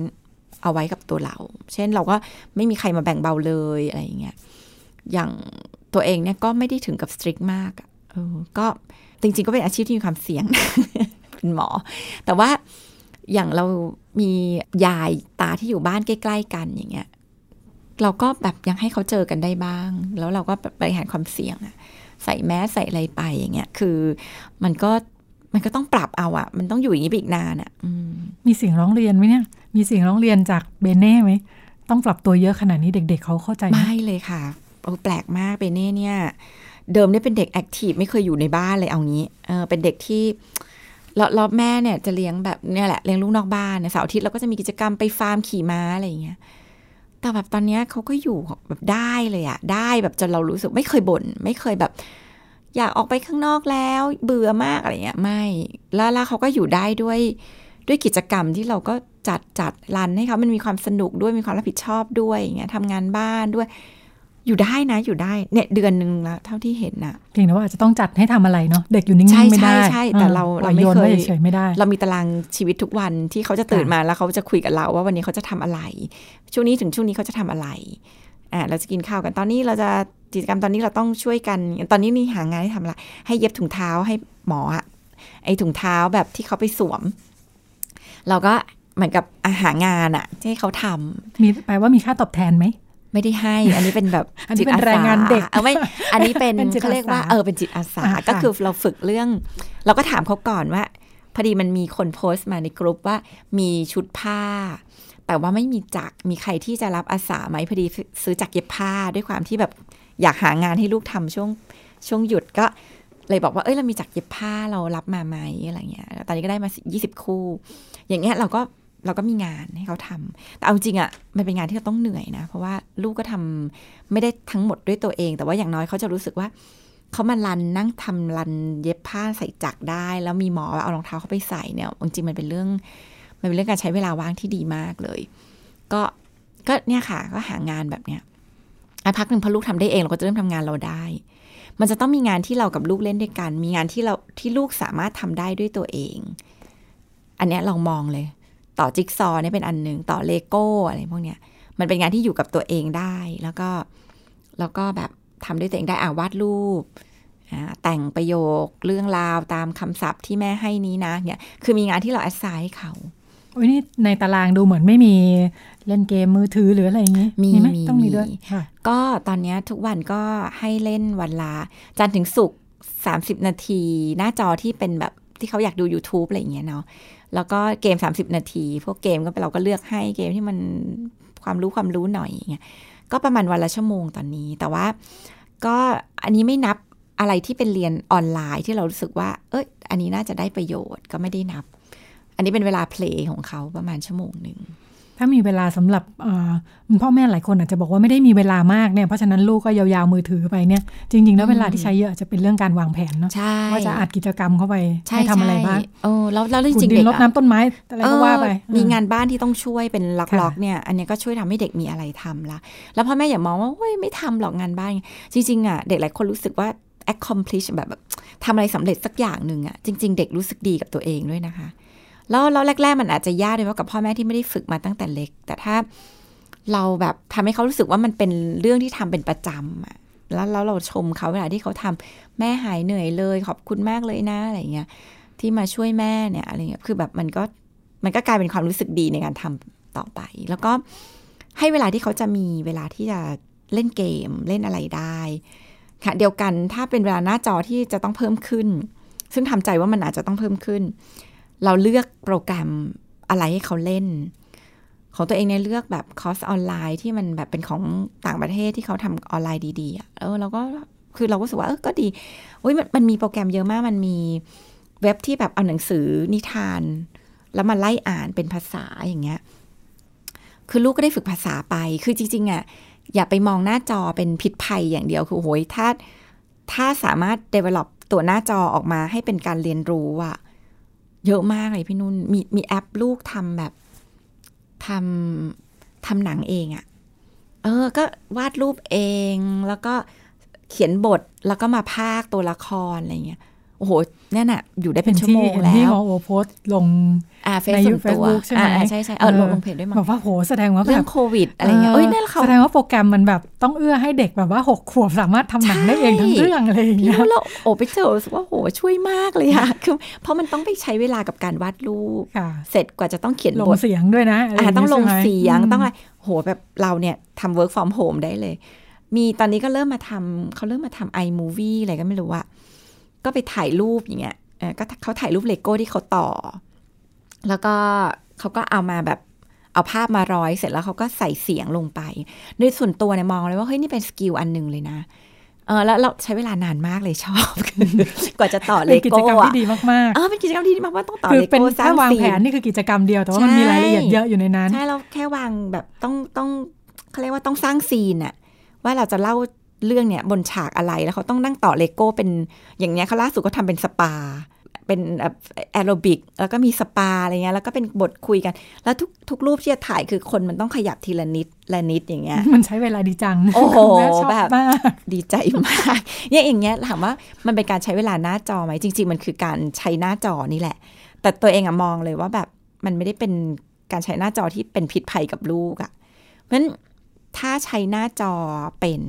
เอาไว้กับตัวเรา เช่นเราก็ไม่มีใครมาแบ่งเบาเลยอะไรอย่างเงี้ย อย่างตัวเองเนี่ยก็ไม่ได้ถึงกับสตริกมากออก็จริงๆก็เป็นอาชีพที่มีความเสี่ยงเป็นหมอ แต่ว่าอย่างเรามียายตาที่อยู่บ้านใกล้ ๆ กันอย่างเงี้ย เราก็แบบยังให้เขาเจอกันได้บ้าง แล้วเราก็บริหารความเสี่ยงอะใส่แมสใส่อะไรไปอย่างเงี้ย คือมันก็ มันก็ต้องปรับเอาอะมันต้องอยู่อย่างนี้ไปอีกนานอะอืมมีเสียงร้องเรียนไหมเนี่ย มีเสียงร้องเรียนจากเบเน่ไหม ต้องปรับตัวเยอะขนาดนี้เด็ก ๆเขาเข้าใจไหมไม่เลยค่ะโอ้แปลกมากเบเน่เนี่ย เดิมเนี่ยเป็นเด็กแอคทีฟไม่เคยอยู่ในบ้านเลยเอางี้ เออเป็นเด็กที่แล้วแล้วแม่เนี่ยจะเลี้ยงแบบเนี่ยแหละเลี้ยงลูกนอกบ้านเนี่ยเสาร์อาทิตย์เราก็จะมีกิจกรรมไปฟาร์มขี่ม้าอะไรอย่างเงี้ยแต่แบบตอนเนี้ยเขาก็อยู่แบบได้เลยอะได้แบบจนเรารู้สึกไม่เคยบ่นไม่เคยแบบ อยากออกไปข้างนอกแล้ว เบื่อมากอะไรเงี้ยไม่แล้วแล้วเขาก็อยู่ได้ด้วยด้วยกิจกรรมที่เราก็จัดจัดรันให้เขามันมีความสนุกด้วยมีความรับผิดชอบด้วยอย่างเงี้ยทำงานบ้านด้วย อยู่ได้นะ อยู่ได้เนี่ยเดือนหนึ่งละเท่าที่เห็นน่ะเพียงแต่ว่าอาจจะต้องจัดให้ทำอะไรเนาะเด็กอยู่นิ่ใช่งๆไม่ได้ใช่ใช่แต่เราออเราไม่โยนเคยว้เฉยๆไม่ได้ เรามีตารางชีวิตทุกวันที่เขาจะตื่นมาแล้วเขาจะคุยกับเราว่าวันนี้เขาจะทำอะไร ช่วงนี้ถึงช่วงนี้เขาจะทำอะไรอ่าเราจะกินข้าวกันตอนนี้เราจะ กิจกรรมตอนนี้เราต้องช่วยกัน ตอนนี้นี่หางานให้ทำอะไรให้เย็บถุงเท้าให้หมออะไอถุงเท้าแบบที่เขาไปสวม เราก็เหมือนกับอาหางานอะที่ให้เขาทำมีแปลว่ามีค่าตอบแทนไหมไม่ได้ให้ อันนี้เป็นแบบอันนี้จิตเป็นอาสาแรงงานเด็กเอาไม่ อันนี้เป็นเป็นจิตเขาเรียกว่าอาสาเออเป็นจิตอาสาอ่าค่ะก็คือเราฝึกเรื่อง เราก็ถามเขาก่อนว่า พอดีมันมีคนโพสต์มาในกลุ่มว่ามีชุดผ้า แต่ว่าไม่มีจักรมีใครที่จะรับอาสาไหมพอดีซื้อจักรเย็บผ้าด้วยความที่แบบ อยากหางานให้ลูกทำช่วงช่วงหยุดก็เลยบอกว่าเอ้ยเรามีจักรเย็บผ้าเรารับมาไหมอะไรเงี้ยตอนนี้ก็ได้มา 20 คู่ อย่างเงี้ยเราก็เราก็มีงานให้เขาทำแต่เอาจริงอะ่ะมันเป็นงานที่เราต้องเหนื่อยนะ เพราะว่าลูกก็ทำไม่ได้ทั้งหมดด้วยตัวเอง แต่ว่าอย่างน้อยเขาจะรู้สึกว่าเขามารันนั่งทำรันเย็บผ้าใส่จักรได้ แล้วมีหมอเอารองเท้าเขาไปใส่เนี่ยจริงมันเป็นเรื่อง มันเป็นเรื่องการใช้เวลาว่างที่ดีมากเลย ก็ก็เนี่ยค่ะ ก็หางานแบบเนี้ย พักหนึ่งพอลูกทำได้เองเราก็จะเริ่มทำงานเราได้ มันจะต้องมีงานที่เรากับลูกเล่นด้วยกัน มีงานที่เราที่ลูกสามารถทำได้ด้วยตัวเอง อันเนี้ยลองมองเลย ต่อจิ๊กซอว์เนี่ยเป็นอันหนึ่งต่อเลโก้อะไรพวกเนี้ย มันเป็นงานที่อยู่กับตัวเองได้ แล้วก็แล้วก็แบบทำด้วยตัวเองได้อ่าวาดรูปแต่งประโยคเรื่องราวตามคำศัพท์ที่แม่ให้นี้นะเนี่ยคือมีงานที่เราแอดไซน์ให้เขา อ้ยนี่ในตารางดูเหมือนไม่มีเล่นเกมมือถือหรืออะไรอย่างนี้ มีไหมมีต้องมีด้วยค่ะก็ตอนเนี้ยทุกวันก็ให้เล่นวันละจันทร์ถึงศุกร์สามสิบนาที หน้าจอที่เป็นแบบที่เขาอยากดู YouTube อะไรอย่างเงี้ยเนาะแล้วก็เกม 30 นาที พวกเกมก็เราก็เลือกให้เกมที่มันความรู้ความรู้หน่อยอย่างเงี้ยก็ประมาณวันละชั่วโมงตอนนี้ แต่ว่าก็อันนี้ไม่นับอะไรที่เป็นเรียนออนไลน์ที่เรารู้สึกว่า เอ้ย อันนี้น่าจะได้ประโยชน์ก็ไม่ได้นับอั นนี้เป็นเวลาเพลย์ของเขาประมาณชั่วโมงหนึ่งถ้ามีเวลาสำหรับเอ่อพ่อแม่หลายคนอาจจะบอกว่าไม่ได้มีเวลามากเนี่ยเพราะฉะนั้นลูกก็ยาวๆมือถือไปเนี่ยจริงๆแล้วเวลาที่ใช้เยอะอาจจะเป็นเรื่องการวางแผนเนาะใช่ว่าจะอัดกิจกรรมเข้าไปใช่ให้ทำอะไรบ้างใช่เออแล้วแล้วจขุดริงๆดิเด็นกรดอะน้ำต้นไม้อะไรก็ว่าไปเออมีงานบ้านที่ต้องช่วยเป็นล็ค่ะอกๆเนี่ยอันเนี้ยก็ช่วยทำให้เด็กมีอะไรทำละแล้วพ่อแม่อย่ามองว่าเฮ้ยไม่ทำหรอกงานบ้าน จริงๆอะเด็กหลายคนรู้สึกว่า accomplish แบบแบบทำอะไรสำเร็จสักอย่างหนึ่งอะจริง ๆ เด็กรู้สึกดีกับตัวเองด้วยนะคะ แล้วแล้วแรก ๆ มันอาจจะยากเลยเพราะกับพ่อแม่ที่ไม่ได้ฝึกมาตั้งแต่เล็ก แต่ถ้าเราแบบทำให้เขารู้สึกว่ามันเป็นเรื่องที่ทำเป็นประจำอะแล้วแล้วเราชมเขาเวลาที่เขาทำแม่หายเหนื่อยเลย ขอบคุณมากเลยนะอะไรเงี้ยที่มาช่วยแม่เนี่ยอะไรเงี้ยคือแบบมันก็มันก็กลายเป็นความรู้สึกดีในการทำต่อไป แล้วก็ให้เวลาที่เขาจะมีเวลาที่จะเล่นเกมเล่นอะไรได้ค่ะเดียวกันถ้าเป็นเวลาหน้าจอที่จะต้องเพิ่มขึ้น ซึ่งทำใจว่ามันอาจจะต้องเพิ่มขึ้น เราเลือกโปรแกรมอะไรให้เขาเล่น ของตัวเองเนี่ยเลือกแบบคอร์สออนไลน์ที่มันแบบเป็นของต่างประเทศที่เขาทำออนไลน์ดีๆเออเราก็คือเราก็รู้สึกว่าเออก็ดีโอ้ยมันมันมีโปรแกรมเยอะมากมันมีเว็บที่แบบเอาหนังสือนิทาน แล้วมาไล่อ่านเป็นภาษาอย่างเงี้ย คือลูกก็ได้ฝึกภาษาไป คือจริงๆอะอย่าไปมองหน้าจอเป็นพิษภัยอย่างเดียว คือโหยถ้าถ้าสามารถ develop ตัวหน้าจอออกมาให้เป็นการเรียนรู้อะ เยอะมากเลยพี่นุ่น มีมีแอปลูกทำแบบทำทำหนังเองอะเออ ก็วาดรูปเองแล้วก็เขียนบทแล้วก็มาพากตัวละครอะไรเงี้ย โอ้โหเนี่ยน่ะอยู่ได้เป็นชั่วโมงเห็นแล้ที่วหมอโอโพสต์ลงอ่าเฟซในส่วนตัว Facebook ใช่ไหมอ่าใช่ใช่เออลงลงเพจด้วยมั้งบอกว่าโหแสดงว่าแบเรื่องบโควิดอะไรเงี้ยเอ้ยนั่นแหละเขาแสดงว่าโปรแกรมมันแบบต้องเอื้อให้เด็กแบบว่าหกขวบสามารถทำหนังได้เองทั้งเรื่องอะไรอย่างพี่เงี้ยรู้แล้วโอ้ไปเจอรู้สึกว่าโหช่วยมากเลยอะคือเพราะมันต้องไปใช้เวลากับการวาดรูปค่ะเสร็จกว่าจะต้องเขียนลบงทเสียงด้วยนะะไรอ่าย่าต้องลงใช่ไหมเสียงมต้องอะไรโหแบบเราเนี่ยทำ work from home ได้เลย มีตอนนี้ก็เริ่มมาทำเขาเริ่มมาทำ iMovie อะไรก็ไม่รู้อะ ก็ไปถ่ายรูปอย่างเงี้ยเออก็เขาถ่ายรูปเลโก้ที่เขาต่อ แล้วก็เขาก็เอามาแบบเอาภาพมาร้อยเสร็จแล้วเขาก็ใส่เสียงลงไป โดยส่วนตัวเนี่ยมองเลยว่า เฮ้ย นี่เป็นสกิลอันหนึ่งเลยนะ เออแล้วเราใช้เวลานานมากเลยชอบ กว่าจะต่อเลเป็นกิจโก้กรรมอะที่ดีมากเออเป็นกิจกรรมที่ดีมากว่าต้องต่อๆคือเลเป็นโก้สร้าถ้างวางซีแผนนนี่คือกิจกรรมเดียวแต่ว่ามันใช่มีรายละเอียดเยอะอยู่ในนั้น ใช่เราแค่วางแบบต้องต้องเขาเรียกว่าต้องสร้างซีนอะว่าเราจะเล่า เรื่องเนี่ยบนฉากอะไรแล้วเขาต้องนั่งต่อเลโก้เป็นอย่างเนี้ยเขาล่าสุดก็ทำเป็นสปา เป็นแอโรบิกแล้วก็มีสปาอะไรเงี้ยแล้วก็เป็นบทคุยกัน แล้วทุกทุกรูปที่จะถ่ายคือคนมันต้องขยับทีละนิดละนิดอย่างเงี้ยมันใช้เวลาดีจัง โอ้โหแม่ชอบแบบมากดีใจมากเนี่ยอย่างเงี้ยถามว่ามันเป็นการใช้เวลาหน้าจอไหมจริง ๆ มันคือการใช้หน้าจอนี่แหละ แต่ตัวเองอะมองเลยว่าแบบมันไม่ได้เป็นการใช้หน้าจอที่เป็นพิษภัยกับลูกอะเพราะฉะนั้นถ้าใช้หน้าจอเป็น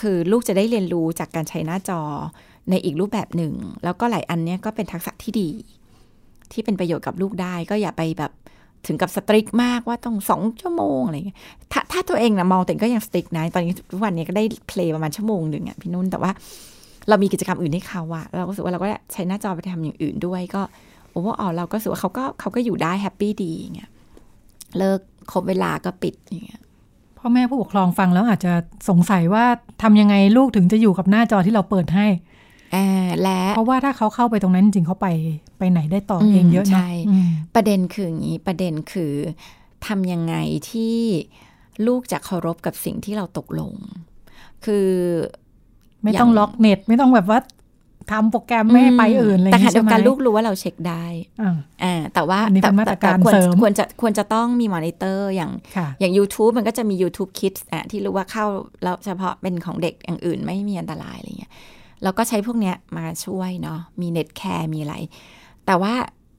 คือลูกจะได้เรียนรู้จากการใช้หน้าจอในอีกรูปแบบหนึ่ง แล้วก็หลายอันเนี้ยก็เป็นทักษะที่ดี ที่เป็นประโยชน์กับลูกได้ก็อย่าไปแบบถึงกับสตริกมากว่าต้องสองชั่วโมงอะไรเงี้ยถ้าถ้าตัวเองนะมองแตัวเองก็ยังสตริกนะตอนนี้ทุกวันนี้ก็ได้เพลย์ประมาณชั่วโมงหนึ่งอะพี่นุ่นแต่ว่าเรามีกิจกรรมอื่นให้เขาอะเราก็รู้สึกว่าเราก็ใช้หน้าจอไปทำอย่างอื่นด้วยก็โอ้ว่าอ๋อเราก็รู้สึกว่าเขาก็เขาก็อยู่ได้ happy ดีเงี้ยเลิกครบเวลาก็ปิดอย่างเงี้ย พ่อแม่ผู้ปกครองฟังแล้วอาจจะสงสัยว่าทำยังไงลูกถึงจะอยู่กับหน้าจอที่เราเปิดให้แอบและเพราะว่าถ้าเขาเข้าไปตรงนั้นจริงๆเขาไปไปไหนได้ต่ออืมเองเยอะใช่เนาะอืมประเด็นคืออย่างนี้ประเด็นคือทำยังไงที่ลูกจะเคารพกับสิ่งที่เราตกลง คือไม่ต้องล็อกเน็ต ไม่ต้องแบบว่า ทำโปรแกรมไม่ให้ไปอื่นอะไรอแต่ย่างนี้ใช่ไหม แต่ขณะเดีใช่ยวกันลูกรู้ว่าเราเช็คได้อ่าอ่าแต่ว่าอันนี้เป็นมาตรการควรเสริมควรจะควรจะต้องมีมอนิเตอร์อย่างค่ะอย่าง YouTube มันก็จะมี YouTube Kids อะที่รู้ว่าเข้าแล้วเฉพาะเป็นของเด็กอย่างอื่นไม่มีอันตรายอะไรเงี้ยแล้วก็ใช้พวกเนี้ยมาช่วยเนาะมีเน็ตแคร์มีอะไร แต่ว่า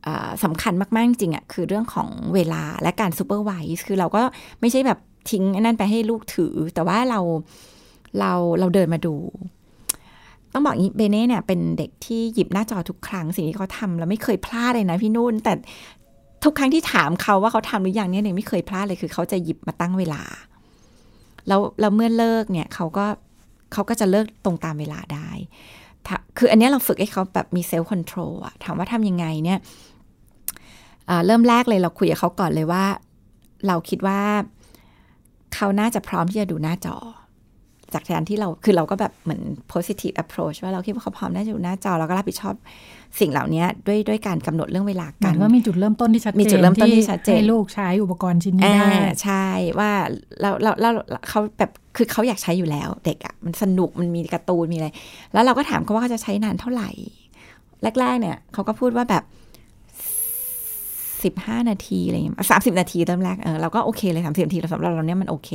อ่าสำคัญมาก ๆ จริงๆอะคือเรื่องของเวลาและการ superviseส์คือเราก็ไม่ใช่แบบทิ้งไอ้นั่นไปให้ลูกถือ แต่ว่าเราเราเราเดินมาดู ต้องบอกงี้เบเน่เนี่ยเป็นเด็กที่หยิบหน้าจอทุกครั้งสิ่งที่เขาทำแล้วไม่เคยพลาดเลยนะพี่นุ่น แต่ทุกครั้งที่ถามเขาว่าเขาทำหรือยังเนี่ยเนี่ยไม่เคยพลาดเลยคือเขาจะหยิบมาตั้งเวลาแล้วแล้วเมื่อเลิกเนี่ยเขาก็เขาก็จะเลิกตรงตามเวลาได้ คืออันนี้เราฝึกให้เขาแบบมี self-control อะถามว่าทำยังไงเนี่ยเริ่มแรกเลยเราคุยกับเขาก่อนเลยว่า เราคิดว่าเขาน่าจะพร้อมที่จะดูหน้าจอ จากการที่เราคือเราก็แบบเหมือน positive approach ว่าเราคิดว่าเขาพร้อมน่าจะดูหน้าจอเราก็รับผิดชอบสิ่งเหล่านี้ด้วยด้วยการกำหนดเรื่องเวลาหมากัยนว่ามีจุดเริ่มต้นที่ชัดเจนมีจุดเริ่มต้นที่ชัดเจนให้ลูกใช้อุปกรณ์ชิ้นนี้อ่าได้ใช่ว่าเราเราเราเขาแบบคือเขาอยากใช้อยู่แล้ว เด็กอะ่ะมันสนุกมันมีการ์ตูนมีอะไร แล้วเราก็ถามเขาว่าเขาจะใช้นานเท่าไหร่ แรก ๆ เนี่ยเขาก็พูดว่าแบบสิบห้านาทีอะไรอย่างเงี้ยสามสิบนาทีเริ่มแรกเออเราก็โอเคเลยสามสิบนาทีสำหรับเราเนี่ยมันโอเค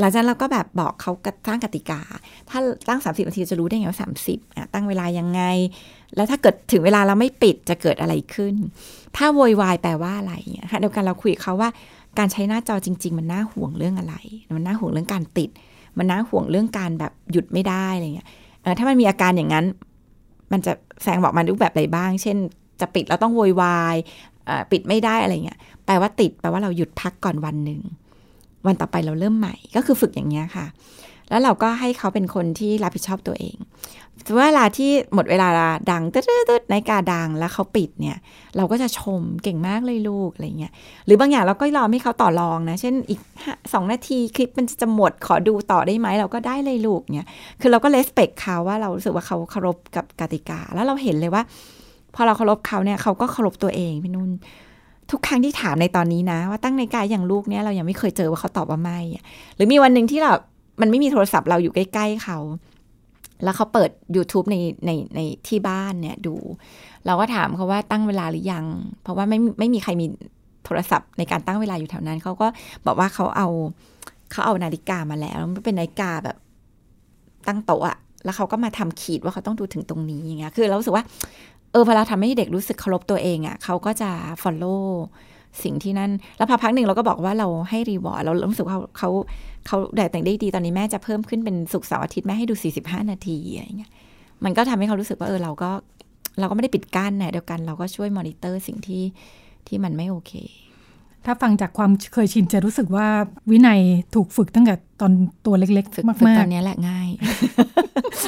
หลังจากนั้นเราก็แบบบอกเขาตั้งกติกา ถ้าตั้ง 30นาทีจะรู้ได้ไงว่า30อะตั้งเวลายังไง แล้วถ้าเกิดถึงเวลาเราไม่ปิดจะเกิดอะไรขึ้น ถ้าโวยวายแปลว่าอะไรค่ะเดียวกันเราคุยกับเขาว่าการใช้หน้าจอจริง ๆ มันน่าห่วงเรื่องอะไร มันน่าห่วงเรื่องการติด มันน่าห่วงเรื่องการแบบหยุดไม่ได้อะไรเงี้ยถ้ามันมีอาการอย่างนั้น มันจะแสงบอกมารูปแบบอะไรบ้าง เช่น จะปิดแล้วต้องโวยวายปิดไม่ได้อะไรเงี้ย แปลว่าติด แปลว่าเราหยุดพักก่อนวันหนึ่ง วันต่อไปเราเริ่มใหม่ก็คือฝึกอย่างเงี้ยค่ะ แล้วเราก็ให้เขาเป็นคนที่รับผิดชอบตัวเองเวลาที่หมดเวลาดังตึ๊ดๆในกาดังแล้วเขาปิดเนี่ย เราก็จะชมเก่งมากเลยลูกอะไรเงี้ยหรือบางอย่างเราก็รอให้เขาต่อรองนะ เช่นอีกสองนาทีคลิปมันจะหมดขอดูต่อได้ไหมเราก็ได้เลยลูกเนี่ยคือเราก็เลสเปกเขาว่าเรารู้สึกว่าเขาเคารพกับกติกา แล้วเราเห็นเลยว่า พอเราเคารพเขาเนี่ยเขาก็เคารพตัวเองพี่นุ่น ทุกครั้งที่ถามในตอนนี้นะ ว่าตั้งในกายอย่างลูกเนี่ยเรายังไม่เคยเจอว่าเขาตอบว่าไม่หรือมีวันหนึ่งที่เรา มันไม่มีโทรศัพท์เราอยู่ใกล้ ๆเขา แล้วเขาเปิด YouTube ในในในที่บ้านเนี่ยดู เราก็ถามเขาว่าตั้งเวลาหรือยัง เพราะว่าไม่ไม่มีใครมีโทรศัพท์ในการตั้งเวลาอยู่แถวนั้น เขาก็บอกว่าเขาเอาเขาเอานาฬิกามาแล้วมันเป็นนาฬิกาแบบตั้งโต๊ะอะแล้วเขาก็มาทำขีดว่าเขาต้องดูถึงตรงนี้อย่างเงี้ย คือเรารู้สึกว่า เออพอเราทำให้เด็กรู้สึกเคารพตัวเองอะ่ะเขาก็จะ follow สิ่งที่นั่น แล้วพอพักหนึ่งเราก็บอกว่าเราให้ reward เรารู้สึกว่าเขาเขาแต่แต่งได้ดีตอนนี้แม่จะเพิ่มขึ้นเป็นศุกร์เสาร์อาทิตย์แม่ให้ดู 45 นาทีอะไรเงี้ยมันก็ทำให้เขารู้สึกว่าเออเราก็เราก็ไม่ได้ปิดกั้นนะเดียวกันเราก็ช่วยมอนิเตอร์สิ่งที่ที่มันไม่โอเค ถ้าฟังจากความเคยชินจะรู้สึกว่าวินัยถูกฝึกตั้งแต่ตอนตัวเล็กฝึกๆมากฝึกๆตอนนี้แหละง่าย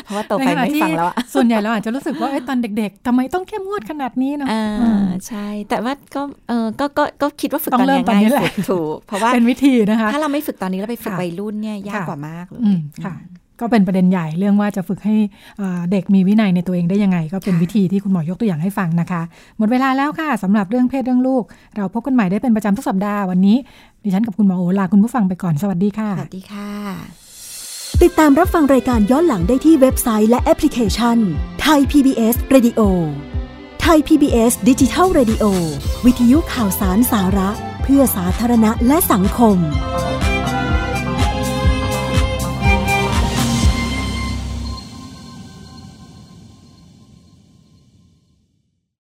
เพราะว่าโตไปในขณะไม่ที่ฟังแล้วอะส่วนใหญ่เราอาจจะรู้สึกว่าเอ้ยตอนเด็ก ๆทำไมต้องเข้มงวดขนาดนี้เนาะอ่าอืมใช่ แต่ว่าก็เออก็ก็ก็คิดว่าฝึกต้ตอองนเริ่นี้มตอนง่ายนี้แหละสุดถูกเพราะว่าเป็นวิธีนะคะ ถ้าเราไม่ฝึกตอนนี้แล้วไปฝึกค่ะวัยรุ่นเนี่ยยากค่ะกว่ามากเลยอืมค่ะ ก็เป็นประเด็นใหญ่เรื่องว่าจะฝึกให้อ่าเด็กมีวินัยในตัวเองได้ยังไง ก็เป็นค่ะวิธีที่คุณหมอยกตัวอย่างให้ฟังนะคะ หมดเวลาแล้วค่ะสำหรับเรื่องเพศเรื่องลูก เราพบกันใหม่ได้เป็นประจำทุกสัปดาห์วันนี้ดิฉันกับคุณหมอโอลาคุณผู้ฟังไปก่อนสวัสดีค่ะสวัสดีค่ะ ติดตามรับฟังรายการย้อนหลังได้ที่เว็บไซต์และแอปพลิเคชันไทย PBS Radio ไทย PBS ดิจิทัล Radio วิทยุข่าวสารสาระ เพื่อสาธารณะและสังคม